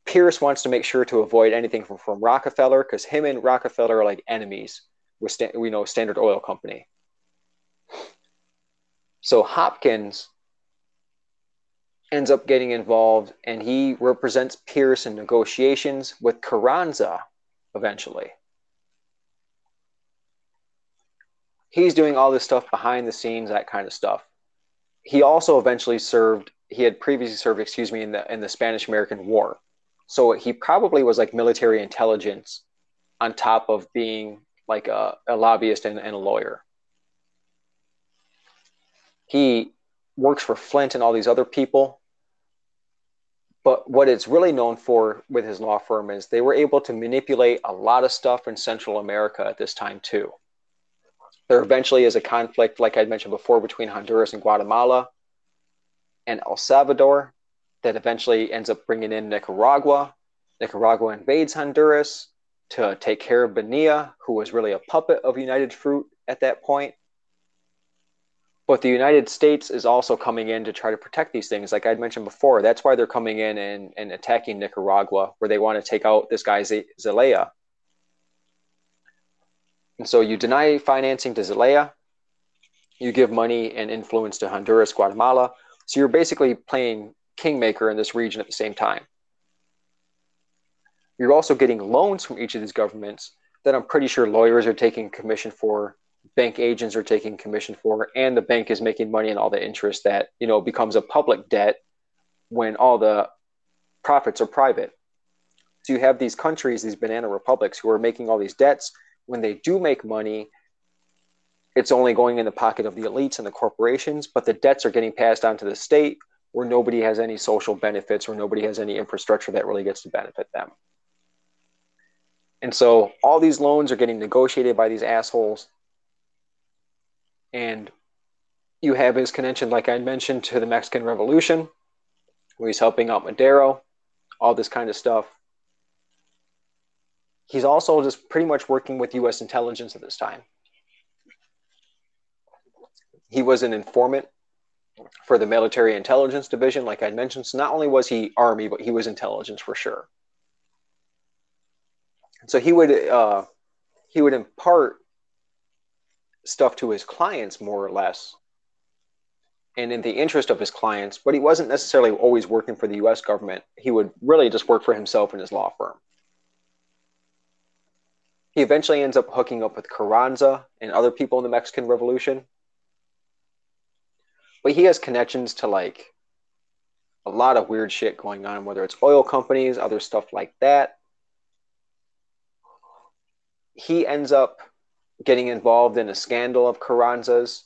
Pierce wants to make sure to avoid anything from, from Rockefeller because him and Rockefeller are like enemies with sta- we know Standard Oil Company. So Hopkins ends up getting involved and he represents Pierce in negotiations with Carranza eventually. he's doing all this stuff behind the scenes, that kind of stuff. He also eventually served. He had previously served, excuse me, in the in the Spanish American War. So he probably was like military intelligence on top of being like a, a lobbyist and, and a lawyer. He works for Flint and all these other people. But what it's really known for with his law firm is they were able to manipulate a lot of stuff in Central America at this time, too. There eventually is a conflict, like I mentioned before, between Honduras and Guatemala and El Salvador that eventually ends up bringing in Nicaragua. Nicaragua invades Honduras to take care of Bonilla, who was really a puppet of United Fruit at that point. But the United States is also coming in to try to protect these things. Like I'd mentioned before, that's why they're coming in and, and attacking Nicaragua, where they want to take out this guy Zelaya. And so you deny financing to Zelaya, you give money and influence to Honduras, Guatemala. So you're basically playing kingmaker in this region at the same time. You're also getting loans from each of these governments that I'm pretty sure lawyers are taking commission for, bank agents are taking commission for, and the bank is making money and all the interest that, you know, becomes a public debt when all the profits are private. So you have these countries, these banana republics, who are making all these debts when they do make money, it's only going in the pocket of the elites and the corporations, but the debts are getting passed on to the state where nobody has any social benefits or nobody has any infrastructure that really gets to benefit them. And so all these loans are getting negotiated by these assholes. And you have his connection, like I mentioned, to the Mexican Revolution, where he's helping out Madero, all this kind of stuff he's also just pretty much working with U.S. intelligence at this time. He was an informant for the military intelligence division, like I mentioned. So not only was he army, but he was intelligence for sure. So he would uh, he would impart stuff to his clients more or less, and in the interest of his clients. But he wasn't necessarily always working for the U.S. government. He would really just work for himself and his law firm. He eventually ends up hooking up with Carranza and other people in the Mexican Revolution. But he has connections to like a lot of weird shit going on, whether it's oil companies, other stuff like that. He ends up getting involved in a scandal of Carranza's,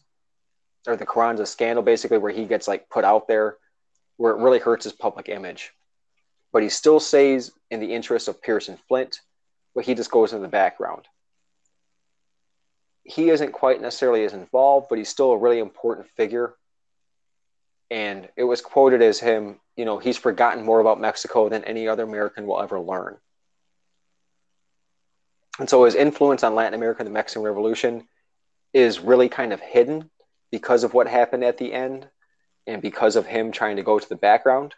or the Carranza scandal, basically, where he gets like put out there, where it really hurts his public image. But he still stays in the interest of Pierce and Flint but he just goes in the background. He isn't quite necessarily as involved, but he's still a really important figure. And it was quoted as him, you know, he's forgotten more about Mexico than any other American will ever learn. And so his influence on Latin America and the Mexican Revolution is really kind of hidden because of what happened at the end and because of him trying to go to the background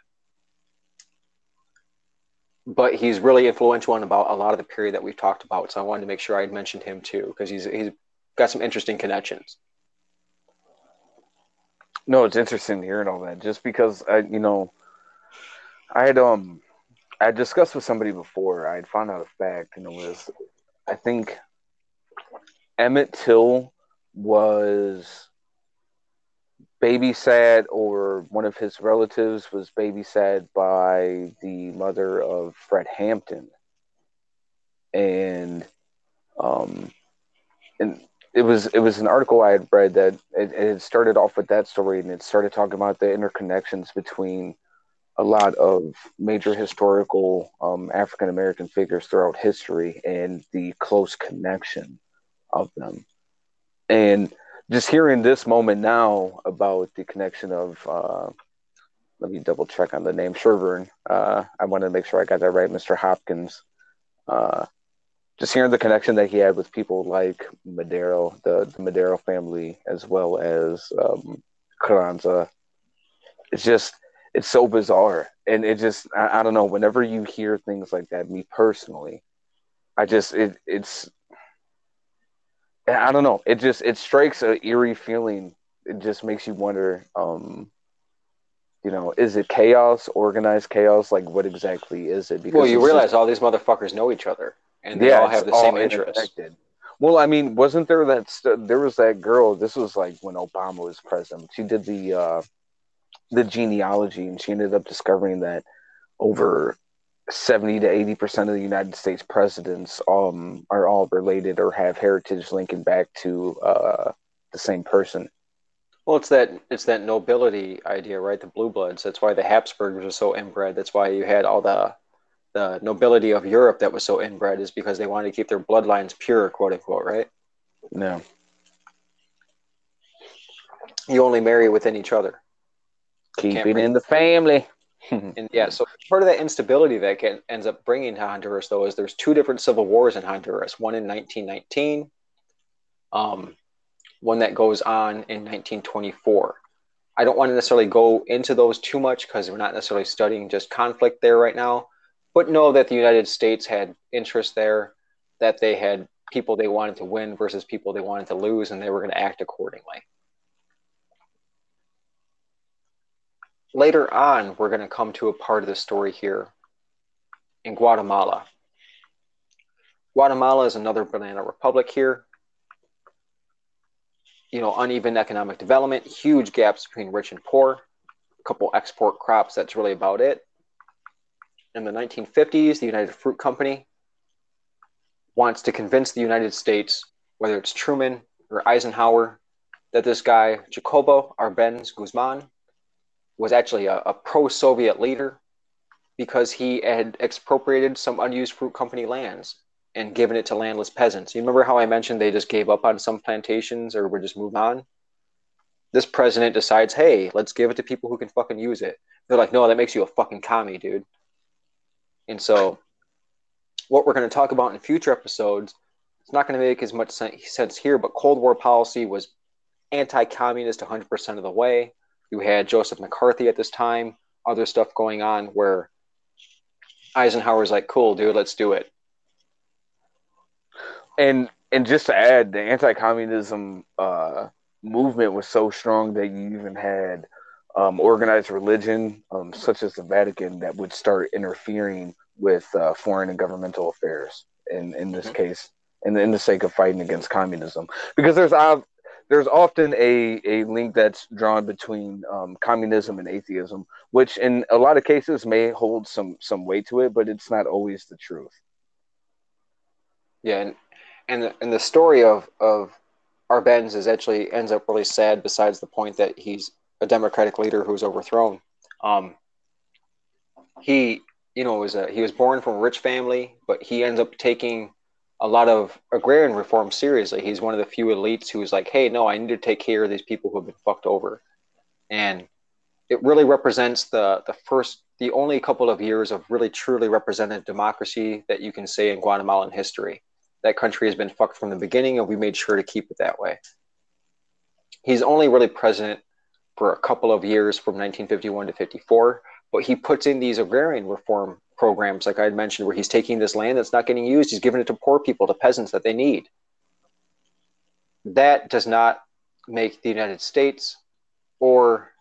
but he's really influential in about a lot of the period that we've talked about. So I wanted to make sure I mentioned him too because he's he's got some interesting connections. No, it's interesting hearing all that. Just because I, you know, I had um, I discussed with somebody before. I had found out a fact, and it was, I think, Emmett Till was babysat or one of his relatives was babysat by the mother of Fred Hampton. And um and it was it was an article I had read that it, it started off with that story and it started talking about the interconnections between a lot of major historical um, African American figures throughout history and the close connection of them. And just hearing this moment now about the connection of, uh, let me double check on the name, Sherburne. Uh, I want to make sure I got that right, Mr. Hopkins. Uh, just hearing the connection that he had with people like Madero, the, the Madero family, as well as um, Carranza. It's just, it's so bizarre. And it just, I, I don't know, whenever you hear things like that, me personally, I just, it, it's, I don't know. It just it strikes a eerie feeling. It just makes you wonder. Um, you know, is it chaos, organized chaos? Like, what exactly is it? Because well, you realize just, all these motherfuckers know each other, and they yeah, all have the same interests. Well, I mean, wasn't there that st- there was that girl? This was like when Obama was president. She did the uh, the genealogy, and she ended up discovering that over 70 to 80 percent of the United States presidents um, are all related or have heritage linking back to uh, the same person. Well, it's that it's that nobility idea, right? The blue bloods. That's why the Habsburgs are so inbred. That's why you had all the the nobility of Europe that was so inbred is because they wanted to keep their bloodlines pure, quote unquote, right? No. You only marry within each other. Keep it in the family. and yeah, so part of that instability that can, ends up bringing to Honduras, though, is there's two different civil wars in Honduras. One in 1919, um, one that goes on in 1924. I don't want to necessarily go into those too much because we're not necessarily studying just conflict there right now, but know that the United States had interest there, that they had people they wanted to win versus people they wanted to lose, and they were going to act accordingly. Later on, we're going to come to a part of the story here in Guatemala. Guatemala is another banana republic here. You know, uneven economic development, huge gaps between rich and poor, a couple export crops, that's really about it. In the 1950s, the United Fruit Company wants to convince the United States, whether it's Truman or Eisenhower, that this guy, Jacobo Arbenz Guzman, was actually a, a pro Soviet leader because he had expropriated some unused fruit company lands and given it to landless peasants. You remember how I mentioned they just gave up on some plantations or would just move on? This president decides, hey, let's give it to people who can fucking use it. They're like, no, that makes you a fucking commie, dude. And so, what we're going to talk about in future episodes, it's not going to make as much sense here, but Cold War policy was anti communist 100% of the way. You had Joseph McCarthy at this time, other stuff going on where Eisenhower's like, "Cool, dude, let's do it." And and just to add, the anti-communism uh, movement was so strong that you even had um, organized religion, um, such as the Vatican, that would start interfering with uh, foreign and governmental affairs. In in this mm-hmm. case, in the, in the sake of fighting against communism, because there's there's often a, a link that's drawn between um, communism and atheism, which in a lot of cases may hold some some weight to it, but it's not always the truth. Yeah, and and the, and the story of of Arbenz is actually ends up really sad. Besides the point that he's a democratic leader who's overthrown, um, he you know was a he was born from a rich family, but he ends up taking a lot of agrarian reform seriously. He's one of the few elites who's like, hey, no, I need to take care of these people who have been fucked over. And it really represents the the first the only couple of years of really truly representative democracy that you can say in Guatemalan history. That country has been fucked from the beginning and we made sure to keep it that way. He's only really president for a couple of years from 1951 to 54, but he puts in these agrarian reform programs, like I had mentioned, where he's taking this land that's not getting used, he's giving it to poor people, to peasants that they need. That does not make the United States or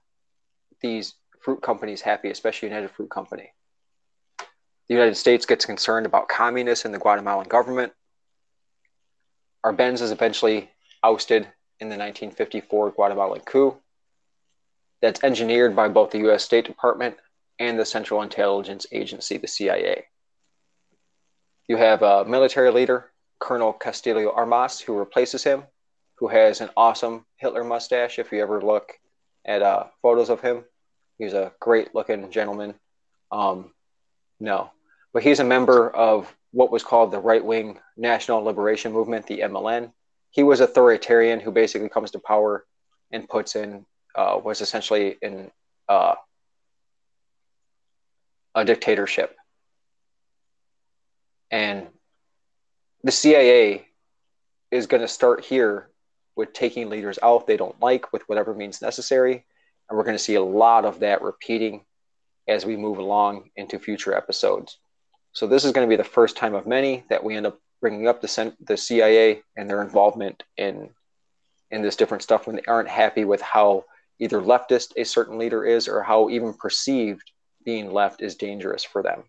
these fruit companies happy, especially United Fruit Company. The United States gets concerned about communists in the Guatemalan government. Arbenz is eventually ousted in the 1954 Guatemalan coup. That's engineered by both the U.S. State Department and the Central Intelligence Agency, the CIA. You have a military leader, Colonel Castillo Armas, who replaces him. who has an awesome Hitler mustache. If you ever look at uh, photos of him, he's a great looking gentleman. Um, no, but he's a member of what was called the right wing National Liberation Movement, the MLN. He was authoritarian who basically comes to power and puts in uh, was essentially in uh, a dictatorship. And the CIA is going to start here with taking leaders out they don't like with whatever means necessary. And we're going to see a lot of that repeating as we move along into future episodes. So, this is going to be the first time of many that we end up bringing up the, the CIA and their involvement in, in this different stuff when they aren't happy with how either leftist a certain leader is or how even perceived being left is dangerous for them.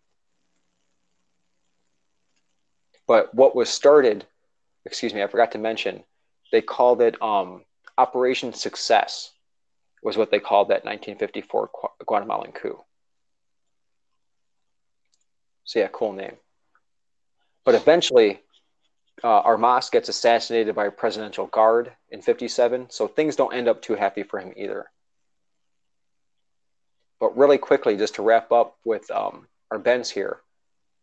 But what was started, excuse me, I forgot to mention, they called it um, Operation Success, was what they called that 1954 Guatemalan coup. So, yeah, cool name. But eventually, uh, Armas gets assassinated by a presidential guard in 57, so things don't end up too happy for him either. But really quickly, just to wrap up with um, Ben's here,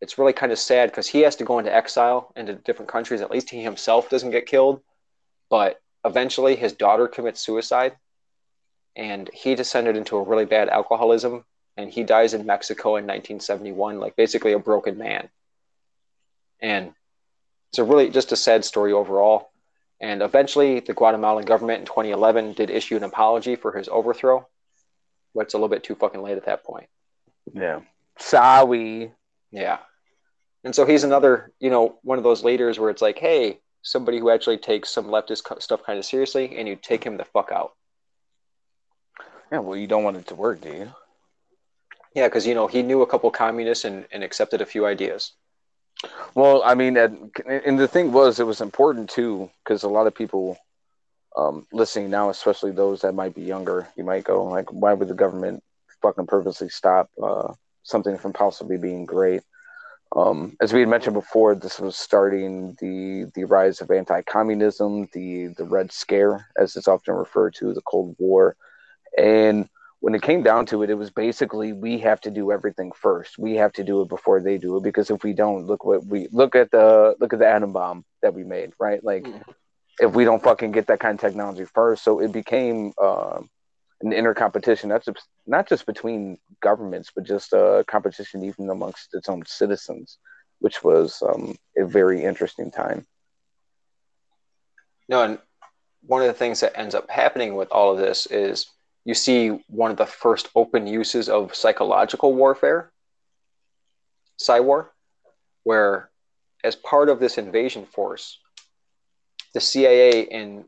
it's really kind of sad because he has to go into exile into different countries. At least he himself doesn't get killed, but eventually his daughter commits suicide, and he descended into a really bad alcoholism, and he dies in Mexico in 1971, like basically a broken man. And it's a really just a sad story overall. And eventually, the Guatemalan government in 2011 did issue an apology for his overthrow, but it's a little bit too fucking late at that point. Yeah. Sorry. Yeah. And so he's another, you know, one of those leaders where it's like, hey, somebody who actually takes some leftist stuff kind of seriously, and you take him the fuck out. Yeah, well, you don't want it to work, do you? Yeah, because you know he knew a couple communists and, and accepted a few ideas. Well, I mean, and the thing was, it was important too, because a lot of people um, listening now, especially those that might be younger, you might go like, "Why would the government fucking purposely stop uh, something from possibly being great?" Um, as we had mentioned before, this was starting the the rise of anti-communism, the the Red Scare, as it's often referred to, the Cold War, and when it came down to it, it was basically we have to do everything first. We have to do it before they do it because if we don't, look what we look at the look at the atom bomb that we made, right? Like mm. If we don't fucking get that kind of technology first, so it became. Uh, an inner competition. That's not just between governments, but just a competition even amongst its own citizens, which was um, a very interesting time. No, and one of the things that ends up happening with all of this is you see one of the first open uses of psychological warfare, psywar, where as part of this invasion force, the CIA in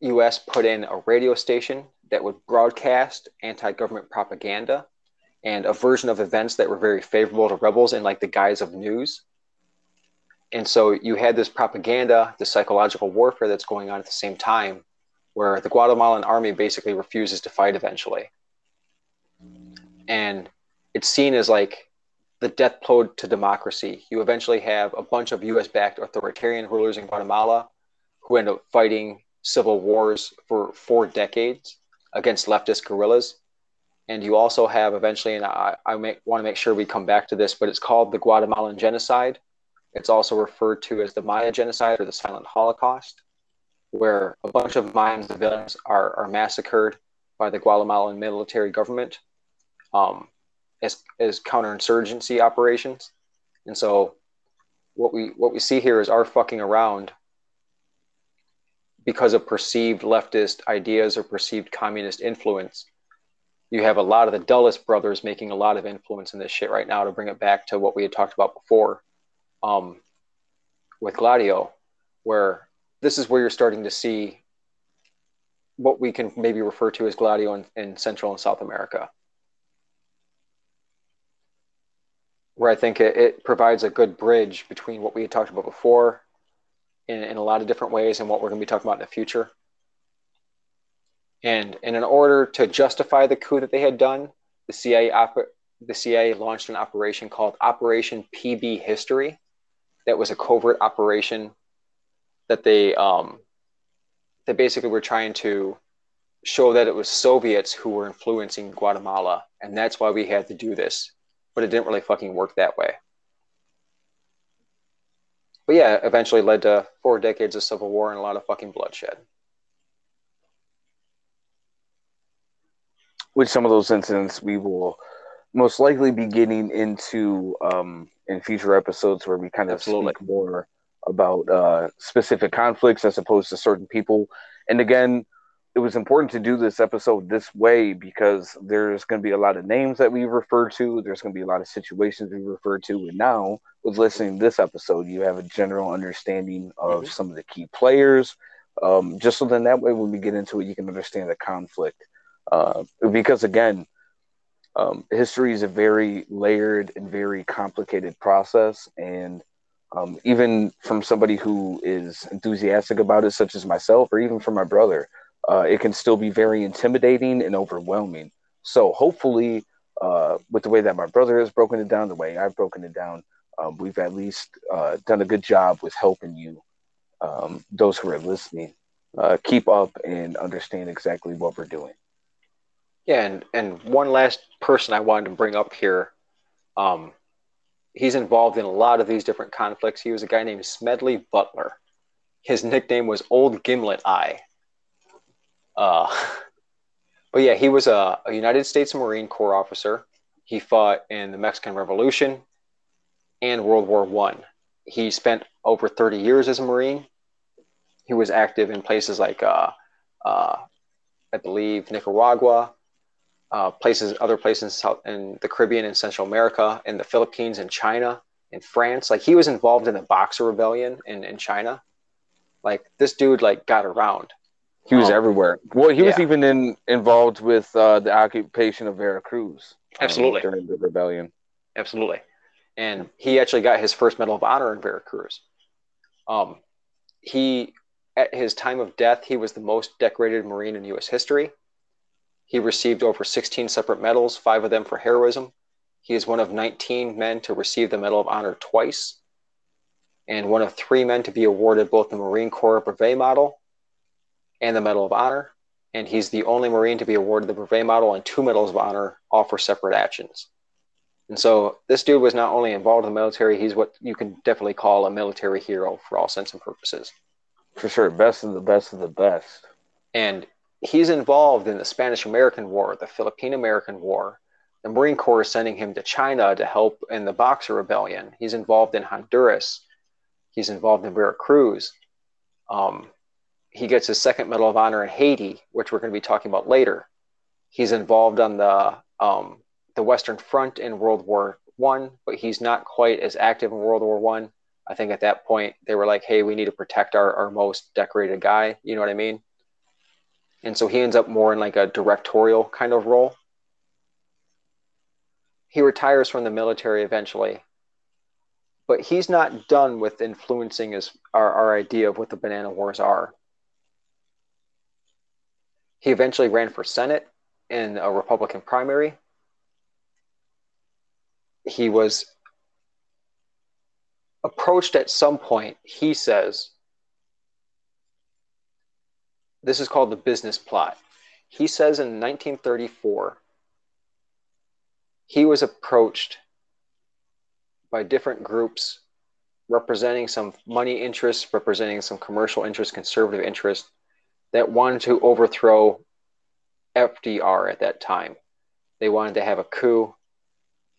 US put in a radio station that would broadcast anti-government propaganda and a version of events that were very favorable to rebels in like the guise of news. And so you had this propaganda, the psychological warfare that's going on at the same time, where the Guatemalan army basically refuses to fight eventually. And it's seen as like the death blow to democracy. You eventually have a bunch of US backed authoritarian rulers in Guatemala who end up fighting civil wars for four decades against leftist guerrillas. And you also have eventually, and I, I want to make sure we come back to this, but it's called the Guatemalan Genocide. It's also referred to as the Maya Genocide or the Silent Holocaust, where a bunch of Mayan civilians are, are massacred by the Guatemalan military government um, as, as counterinsurgency operations. And so what we what we see here is our fucking around because of perceived leftist ideas or perceived communist influence. You have a lot of the Dulles brothers making a lot of influence in this shit right now to bring it back to what we had talked about before um, with Gladio, where this is where you're starting to see what we can maybe refer to as Gladio in, in Central and South America. Where I think it, it provides a good bridge between what we had talked about before in, in a lot of different ways and what we're going to be talking about in the future. And, and in order to justify the coup that they had done, the CIA, op- the CIA launched an operation called Operation PB History. That was a covert operation that they um, they basically were trying to show that it was Soviets who were influencing Guatemala, and that's why we had to do this. But it didn't really fucking work that way. But yeah, eventually led to four decades of civil war and a lot of fucking bloodshed. With some of those incidents, we will most likely be getting into um, in future episodes where we kind of Absolutely. speak more about uh, specific conflicts as opposed to certain people. And again, it was important to do this episode this way because there's going to be a lot of names that we refer to. There's going to be a lot of situations we refer to. And now, with listening to this episode, you have a general understanding of mm-hmm. some of the key players. Um, just so then that way, when we get into it, you can understand the conflict. Uh, because again, um, history is a very layered and very complicated process. And um, even from somebody who is enthusiastic about it, such as myself, or even from my brother, uh, it can still be very intimidating and overwhelming. So hopefully, uh, with the way that my brother has broken it down, the way I've broken it down, um, we've at least uh, done a good job with helping you, um, those who are listening, uh, keep up and understand exactly what we're doing. Yeah, and, and one last person I wanted to bring up here. Um, he's involved in a lot of these different conflicts. He was a guy named Smedley Butler. His nickname was Old Gimlet Eye uh, but yeah, he was a, a, United States Marine Corps officer. He fought in the Mexican Revolution and World War One. He spent over 30 years as a Marine. He was active in places like, uh, uh, I believe, Nicaragua, uh, places, other places in, South, in the Caribbean and Central America, in the Philippines and China, in France. Like he was involved in the Boxer Rebellion in, in China. Like this dude, like got around. He was um, everywhere. Well, he was even in involved with uh, the occupation of Veracruz. Um, Absolutely. Um, during the rebellion. Absolutely. And he actually got his first Medal of Honor in Veracruz. Um, he, at his time of death, he was the most decorated Marine in U.S. history. He received over 16 separate medals, five of them for heroism. He is one of 19 men to receive the Medal of Honor twice, and one of three men to be awarded both the Marine Corps Brevet Medal and the Medal of Honor, and he's the only Marine to be awarded the Brevet Medal and two Medals of Honor, all for separate actions. And so this dude was not only involved in the military, he's what you can definitely call a military hero for all sense and purposes. For sure, best of the best of the best. And he's involved in the Spanish American War, the Philippine American War. The Marine Corps is sending him to China to help in the Boxer Rebellion. He's involved in Honduras. He's involved in Veracruz. Um, he gets his second Medal of Honor in Haiti, which we're going to be talking about later. He's involved on the um, the Western Front in World War One, but he's not quite as active in World War One. I. I think at that point they were like, "Hey, we need to protect our, our most decorated guy." You know what I mean? And so he ends up more in like a directorial kind of role. He retires from the military eventually, but he's not done with influencing his our, our idea of what the banana wars are he eventually ran for Senate in a Republican primary. He was approached at some point, he says, this is called the business plot. He says in 1934, he was approached by different groups representing some money interests, representing some commercial interests, conservative interests, that wanted to overthrow FDR at that time. They wanted to have a coup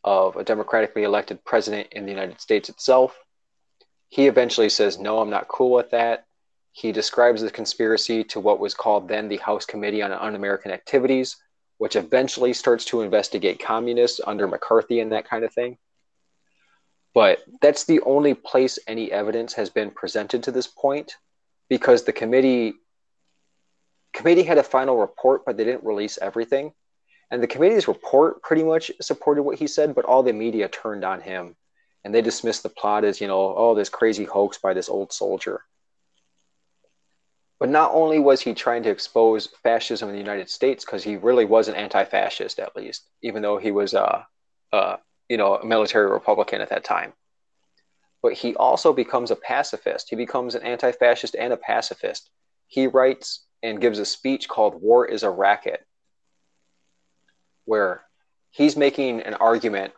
of a democratically elected president in the United States itself. He eventually says, No, I'm not cool with that. He describes the conspiracy to what was called then the House Committee on Un American Activities, which eventually starts to investigate communists under McCarthy and that kind of thing. But that's the only place any evidence has been presented to this point because the committee committee had a final report, but they didn't release everything. And the committee's report pretty much supported what he said, but all the media turned on him and they dismissed the plot as, you know, oh, this crazy hoax by this old soldier. But not only was he trying to expose fascism in the United States, because he really was an anti-fascist, at least, even though he was, uh, uh, you know, a military Republican at that time. But he also becomes a pacifist. He becomes an anti-fascist and a pacifist he writes and gives a speech called War is a Racket, where he's making an argument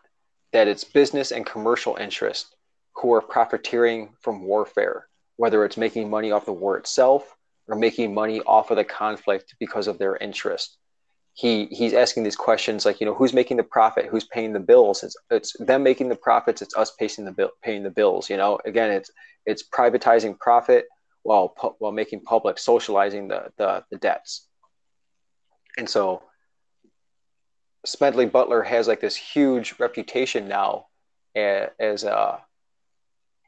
that it's business and commercial interests who are profiteering from warfare, whether it's making money off the war itself or making money off of the conflict because of their interest. He he's asking these questions like, you know, who's making the profit, who's paying the bills? It's it's them making the profits, it's us paying the bill, paying the bills. You know, again, it's it's privatizing profit while while making public socializing the the, the debts. And so Smedley Butler has like this huge reputation now as a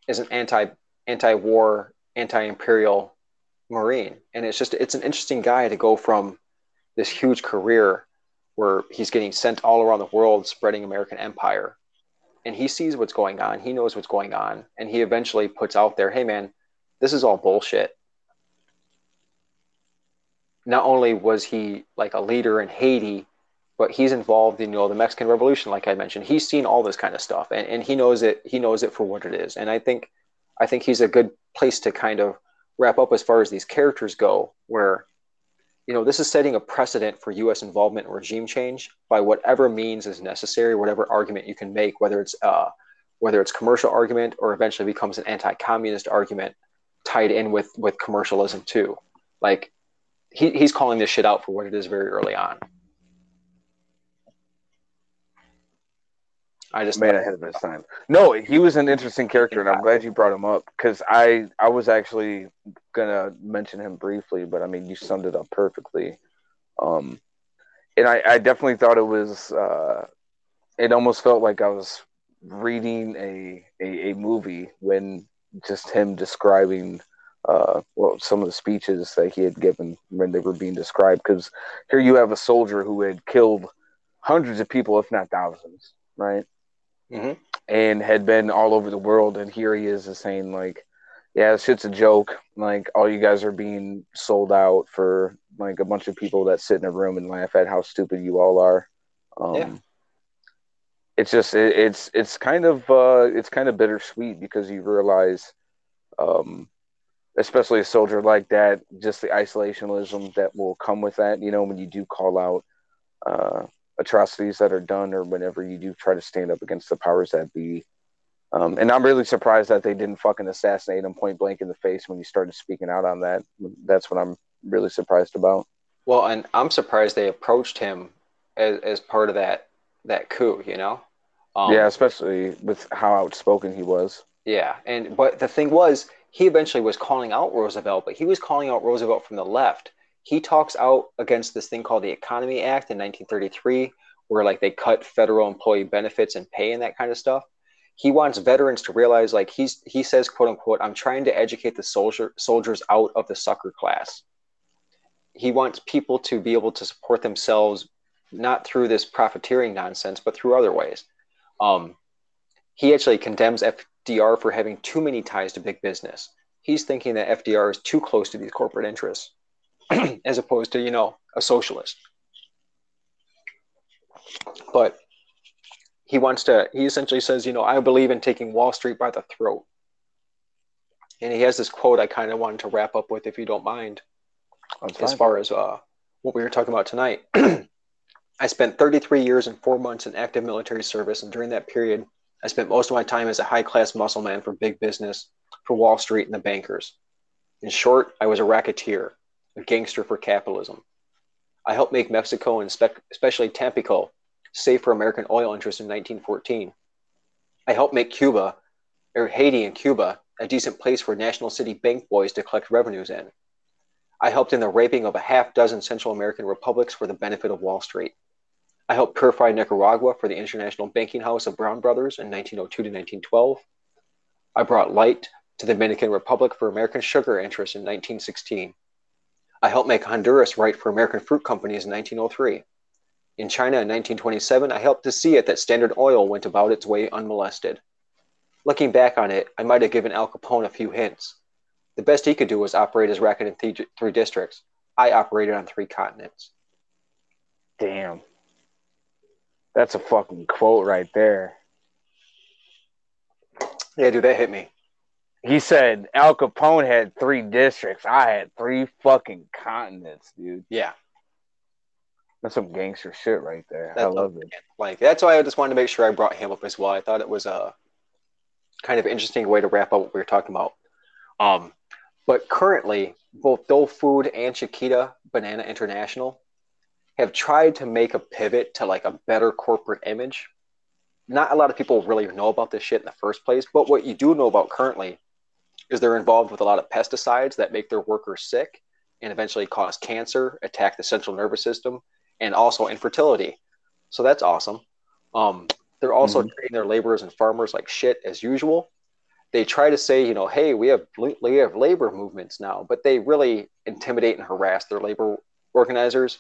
as an anti anti-war anti-imperial marine. And it's just it's an interesting guy to go from this huge career where he's getting sent all around the world spreading american empire. And he sees what's going on. He knows what's going on. And he eventually puts out there hey man this is all bullshit. Not only was he like a leader in haiti but he's involved in you know the mexican revolution like i mentioned. He's seen all this kind of stuff and, and he knows it he knows it for what it is. And i think i think he's a good place to kind of wrap up as far as these characters go, where you know this is setting a precedent for U.S. involvement in regime change by whatever means is necessary, whatever argument you can make, whether it's uh, whether it's commercial argument or eventually becomes an anti-communist argument tied in with with commercialism too. Like he, he's calling this shit out for what it is very early on. I just man ahead of his time. No, he was an interesting character, and I'm glad you brought him up because I I was actually gonna mention him briefly, but I mean you summed it up perfectly. Um, and I, I definitely thought it was. Uh, it almost felt like I was reading a, a, a movie when just him describing uh, well some of the speeches that he had given when they were being described. Because here you have a soldier who had killed hundreds of people, if not thousands, right? mm-hmm. and had been all over the world. And here he is, saying like, "Yeah, this shit's a joke. Like all you guys are being sold out for like a bunch of people that sit in a room and laugh at how stupid you all are." Um, yeah. It's just it, it's it's kind of uh, it's kind of bittersweet because you realize, um, especially a soldier like that, just the isolationism that will come with that. You know, when you do call out uh, atrocities that are done or whenever you do try to stand up against the powers that be. Um, and I'm really surprised that they didn't fucking assassinate him point blank in the face when he started speaking out on that. That's what I'm really surprised about. Well, and I'm surprised they approached him as, as part of that that coup. You know. Um, yeah, especially with how outspoken he was. Yeah, and but the thing was, he eventually was calling out Roosevelt, but he was calling out Roosevelt from the left he talks out against this thing called the Economy Act in 1933, where like they cut federal employee benefits and pay and that kind of stuff. He wants veterans to realize, like he's he says, quote unquote, I'm trying to educate the soldier soldiers out of the sucker class. He wants people to be able to support themselves, not through this profiteering nonsense, but through other ways. Um, he actually condemns FDR for having too many ties to big business. He's thinking that FDR is too close to these corporate interests. as opposed to you know a socialist but he wants to he essentially says you know i believe in taking wall street by the throat and he has this quote i kind of wanted to wrap up with if you don't mind as far as uh, what we were talking about tonight i spent 33 years and four months in active military service and during that period i spent most of my time as a high class muscle man for big business for wall street and the bankers in short i was a racketeer a gangster for capitalism. I helped make Mexico and spe- especially Tampico safe for American oil interests in 1914. I helped make Cuba, or Haiti and Cuba, a decent place for national city bank boys to collect revenues in. I helped in the raping of a half dozen Central American republics for the benefit of Wall Street. I helped purify Nicaragua for the International Banking House of Brown Brothers in 1902 to 1912. I brought light to the Dominican Republic for American sugar interests in 1916. I helped make Honduras right for American fruit companies in 1903. In China in 1927, I helped to see it that Standard Oil went about its way unmolested. Looking back on it, I might have given Al Capone a few hints. The best he could do was operate his racket in th- three districts. I operated on three continents. Damn. That's a fucking quote right there. Yeah, dude, that hit me. he said Al Capone had three districts. I had three fucking continents, dude. Yeah. That's some gangster shit right there. That's I love it. Like that's why I just wanted to make sure I brought him up as well. I thought it was a kind of interesting way to wrap up what we were talking about. Um, but currently, both Dole Food and Chiquita Banana International have tried to make a pivot to like a better corporate image. Not a lot of people really know about this shit in the first place, but what you do know about currently is they're involved with a lot of pesticides that make their workers sick and eventually cause cancer, attack the central nervous system, and also infertility. So that's awesome. Um, they're also mm-hmm. treating their laborers and farmers like shit as usual. They try to say, you know, hey, we have we have labor movements now, but they really intimidate and harass their labor organizers.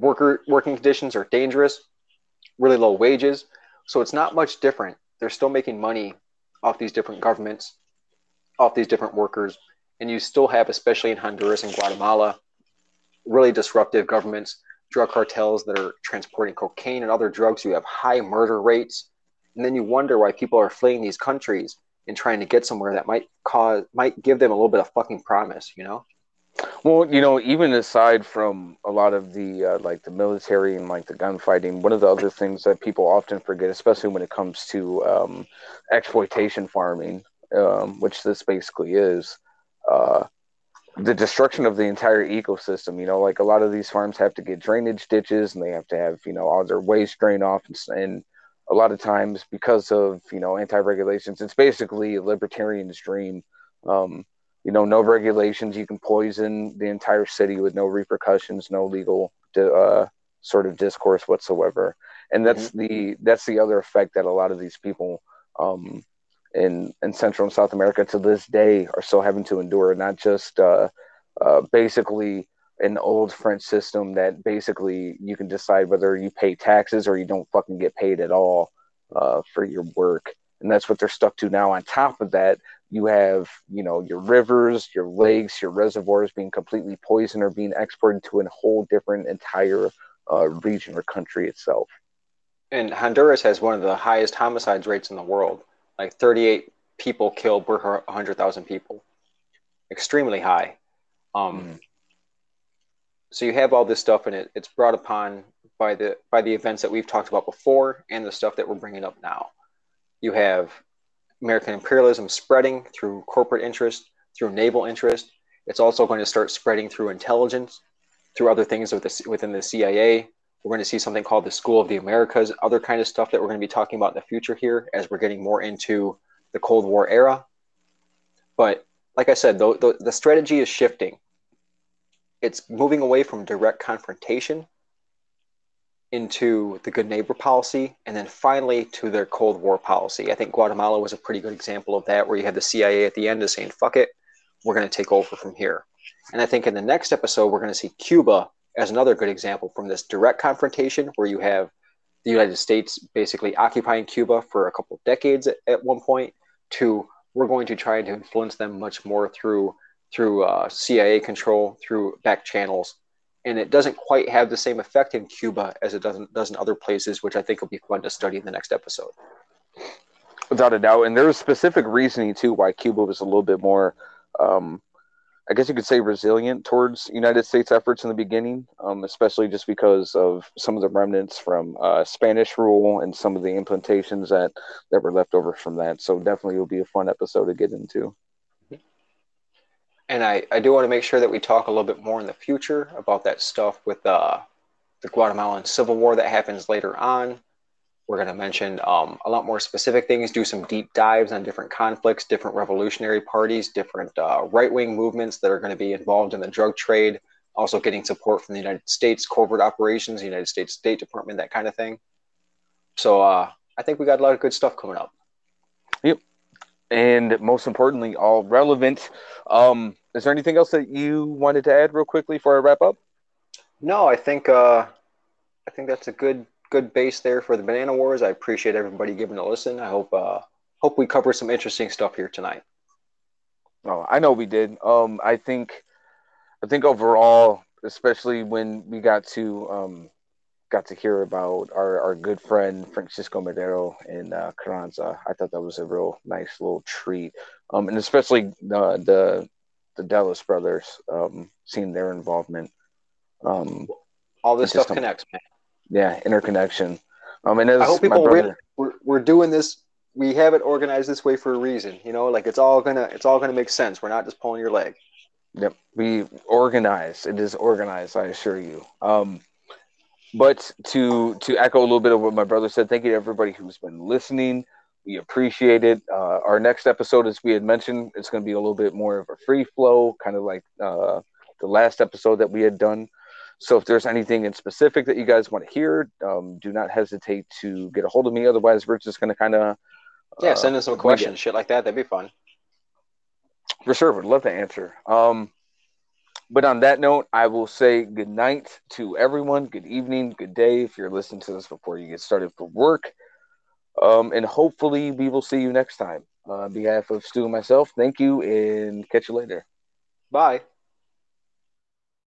Worker working conditions are dangerous, really low wages, so it's not much different. They're still making money off these different governments, off these different workers, and you still have, especially in Honduras and Guatemala, really disruptive governments, drug cartels that are transporting cocaine and other drugs. You have high murder rates, and then you wonder why people are fleeing these countries and trying to get somewhere that might cause might give them a little bit of fucking promise. You know. Well, you know, even aside from a lot of the uh, like the military and like the gunfighting, one of the other things that people often forget, especially when it comes to um, exploitation farming, um, which this basically is, uh, the destruction of the entire ecosystem. You know, like a lot of these farms have to get drainage ditches and they have to have, you know, all their waste drained off. And, and a lot of times, because of, you know, anti regulations, it's basically a libertarian's dream. Um, you know, no regulations. You can poison the entire city with no repercussions, no legal uh, sort of discourse whatsoever. And that's mm-hmm. the that's the other effect that a lot of these people um, in in Central and South America to this day are still having to endure, not just uh, uh, basically an old French system that basically you can decide whether you pay taxes or you don't fucking get paid at all uh, for your work. And that's what they're stuck to now. On top of that, you have, you know, your rivers, your lakes, your reservoirs being completely poisoned or being exported to a whole different entire uh, region or country itself. And Honduras has one of the highest homicides rates in the world like 38 people killed per 100,000 people. Extremely high. Um, mm. So you have all this stuff, and it, it's brought upon by the by the events that we've talked about before, and the stuff that we're bringing up now. You have American imperialism spreading through corporate interest, through naval interest. It's also going to start spreading through intelligence, through other things within the CIA, we're going to see something called the School of the Americas, other kind of stuff that we're going to be talking about in the future here as we're getting more into the Cold War era. But like I said, the, the, the strategy is shifting. It's moving away from direct confrontation into the good neighbor policy, and then finally to their Cold War policy. I think Guatemala was a pretty good example of that, where you had the CIA at the end is saying, fuck it, we're going to take over from here. And I think in the next episode, we're going to see Cuba as another good example from this direct confrontation where you have the United States basically occupying Cuba for a couple of decades at, at one point to we're going to try to influence them much more through through uh, CIA control, through back channels, and it doesn't quite have the same effect in Cuba as it doesn't does in other places, which I think will be fun to study in the next episode. Without a doubt, and there's specific reasoning too why Cuba was a little bit more um, I guess you could say resilient towards United States efforts in the beginning, um, especially just because of some of the remnants from uh, Spanish rule and some of the implantations that that were left over from that. So definitely, will be a fun episode to get into. And I, I do want to make sure that we talk a little bit more in the future about that stuff with uh, the Guatemalan Civil War that happens later on. We're going to mention um, a lot more specific things, do some deep dives on different conflicts, different revolutionary parties, different uh, right wing movements that are going to be involved in the drug trade, also getting support from the United States covert operations, United States State Department, that kind of thing. So uh, I think we got a lot of good stuff coming up. Yep. And most importantly, all relevant. Um, is there anything else that you wanted to add real quickly before I wrap up? No, I think uh, I think that's a good good base there for the Banana Wars. I appreciate everybody giving a listen. I hope uh, hope we cover some interesting stuff here tonight. Oh, I know we did. Um, I think I think overall, especially when we got to um, got to hear about our, our good friend Francisco Madero in uh, Carranza. I thought that was a real nice little treat, um, and especially the the, the Dulles brothers, um, seeing their involvement. Um, All this stuff connects, man. Yeah, interconnection. Um, and as I hope people brother, we're, we're doing this. We have it organized this way for a reason. You know, like it's all gonna it's all gonna make sense. We're not just pulling your leg. Yep, we organize. It is organized. I assure you. Um, but to to echo a little bit of what my brother said, thank you to everybody who's been listening. We appreciate it. Uh, our next episode, as we had mentioned, it's going to be a little bit more of a free flow, kind of like uh, the last episode that we had done. So if there's anything in specific that you guys want to hear, um, do not hesitate to get a hold of me. Otherwise, we're just going to kind of yeah, send us some uh, questions, shit like that. That'd be fun. For sure, would love to answer. Um, but on that note, I will say good night to everyone. Good evening, good day if you're listening to this before you get started for work. Um, and hopefully, we will see you next time. Uh, on behalf of Stu and myself, thank you and catch you later. Bye.